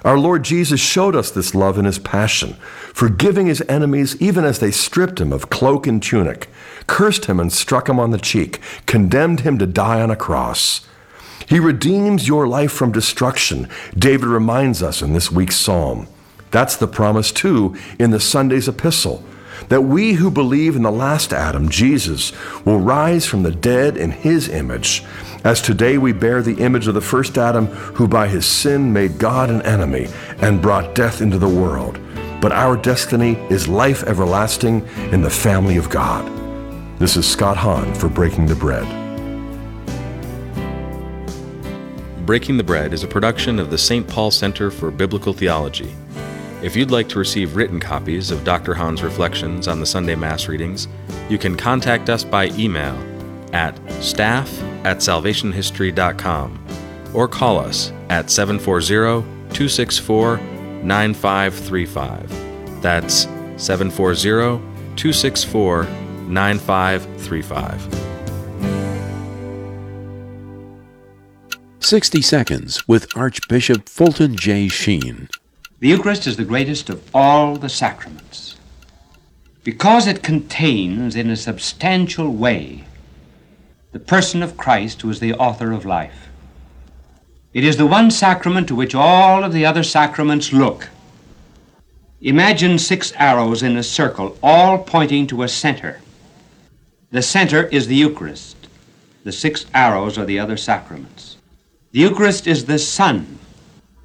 Our Lord Jesus showed us this love in his passion, forgiving his enemies even as they stripped him of cloak and tunic, cursed him and struck him on the cheek, condemned him to die on a cross. He redeems your life from destruction, David reminds us in this week's psalm. That's the promise, too, in the Sunday's epistle that we who believe in the last Adam, Jesus, will rise from the dead in his image, as today we bear the image of the first Adam, who by his sin made God an enemy and brought death into the world. But our destiny is life everlasting in the family of God. This is Scott Hahn for Breaking the Bread. Breaking the Bread is a production of the St. Paul Center for Biblical Theology. If you'd like to receive written copies of Dr. Hahn's reflections on the Sunday Mass readings, you can contact us by email at staff at salvationhistory.com or call us at 740 264 9535. That's 740 264 9535. 60 Seconds with Archbishop Fulton J. Sheen. The Eucharist is the greatest of all the sacraments because it contains, in a substantial way, the person of Christ who is the author of life. It is the one sacrament to which all of the other sacraments look. Imagine six arrows in a circle, all pointing to a center. The center is the Eucharist. The six arrows are the other sacraments. The Eucharist is the sun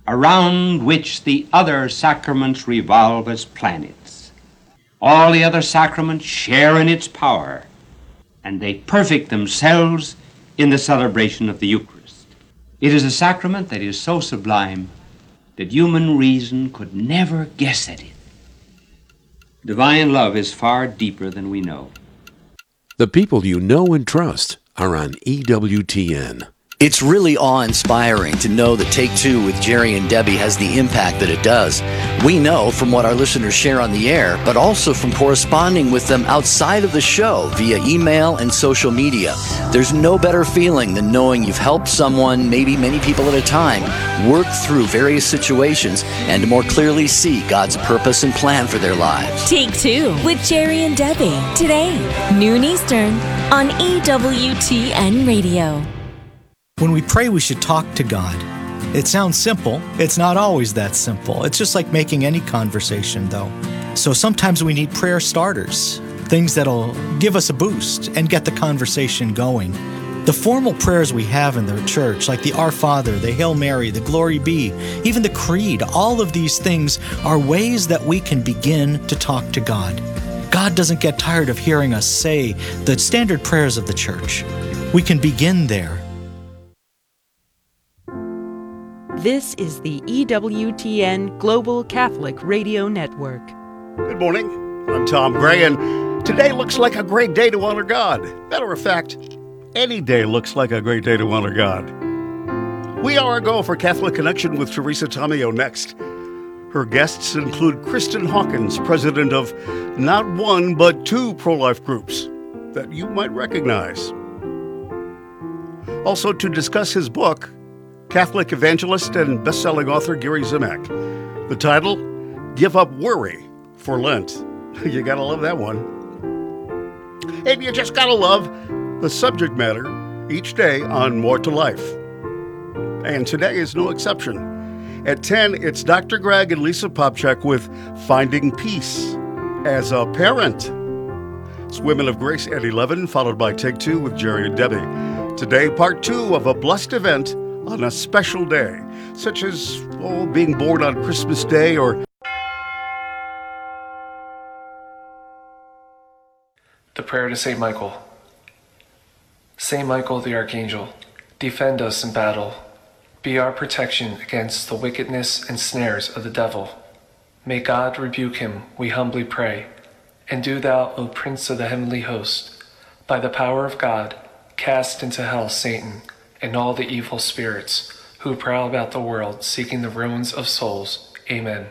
around which the other sacraments revolve as planets. All the other sacraments share in its power, and they perfect themselves in the celebration of the Eucharist. It is a sacrament that is so sublime that human reason could never guess at it. Divine love is far deeper than we know. The people you know and trust are on EWTN. It's really awe inspiring to know that Take Two with Jerry and Debbie has the impact that it does. We know from what our listeners share on the air, but also from corresponding with them outside of the show via email and social media. There's no better feeling than knowing you've helped someone, maybe many people at a time, work through various situations and more clearly see God's purpose and plan for their lives. Take two with Jerry and Debbie today, noon Eastern on EWTN Radio. When we pray, we should talk to God. It sounds simple. It's not always that simple. It's just like making any conversation, though. So sometimes we need prayer starters, things that'll give us a boost and get the conversation going. The formal prayers we have in the church, like the Our Father, the Hail Mary, the Glory Be, even the Creed, all of these things are ways that we can begin to talk to God. God doesn't get tired of hearing us say the standard prayers of the church. We can begin there. This is the EWTN Global Catholic Radio Network. Good morning. I'm Tom Gray, and today looks like a great day to honor God. Matter of fact, any day looks like a great day to honor God. We are a go for Catholic Connection with Teresa Tomeo next. Her guests include Kristen Hawkins, president of not one but two pro life groups that you might recognize. Also, to discuss his book, Catholic evangelist and best-selling author Gary Zimak. The title, Give Up Worry for Lent. <laughs> you gotta love that one. And you just gotta love the subject matter each day on More to Life. And today is no exception. At 10, it's Dr. Greg and Lisa Popcak with Finding Peace as a Parent. It's Women of Grace at 11, followed by Take Two with Jerry and Debbie. Today, part two of a blessed event on a special day, such as oh, being born on Christmas Day or The prayer to Saint Michael. Saint Michael the Archangel, defend us in battle. Be our protection against the wickedness and snares of the devil. May God rebuke him, we humbly pray. And do thou, O Prince of the heavenly host, by the power of God, cast into hell Satan and all the evil spirits who prowl about the world seeking the ruins of souls. Amen.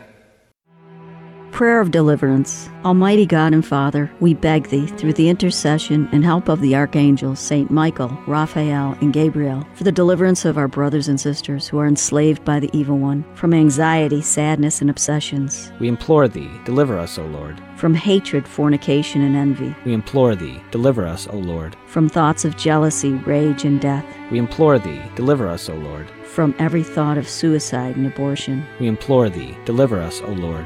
Prayer of Deliverance. Almighty God and Father, we beg Thee, through the intercession and help of the archangels Saint Michael, Raphael, and Gabriel, for the deliverance of our brothers and sisters who are enslaved by the evil one, from anxiety, sadness, and obsessions, We implore thee, deliver us, O Lord. From hatred, fornication, and envy, We implore thee, deliver us, O Lord. from thoughts of jealousy, rage, and death, We implore thee, deliver us, O Lord. from every thought of suicide and abortion, We implore thee, deliver us, O Lord.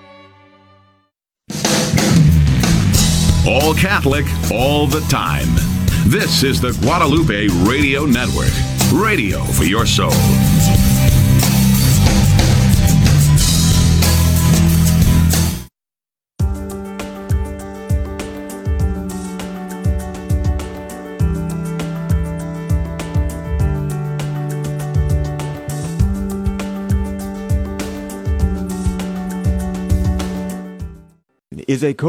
All Catholic, all the time. This is the Guadalupe Radio Network. Radio for your soul. is a co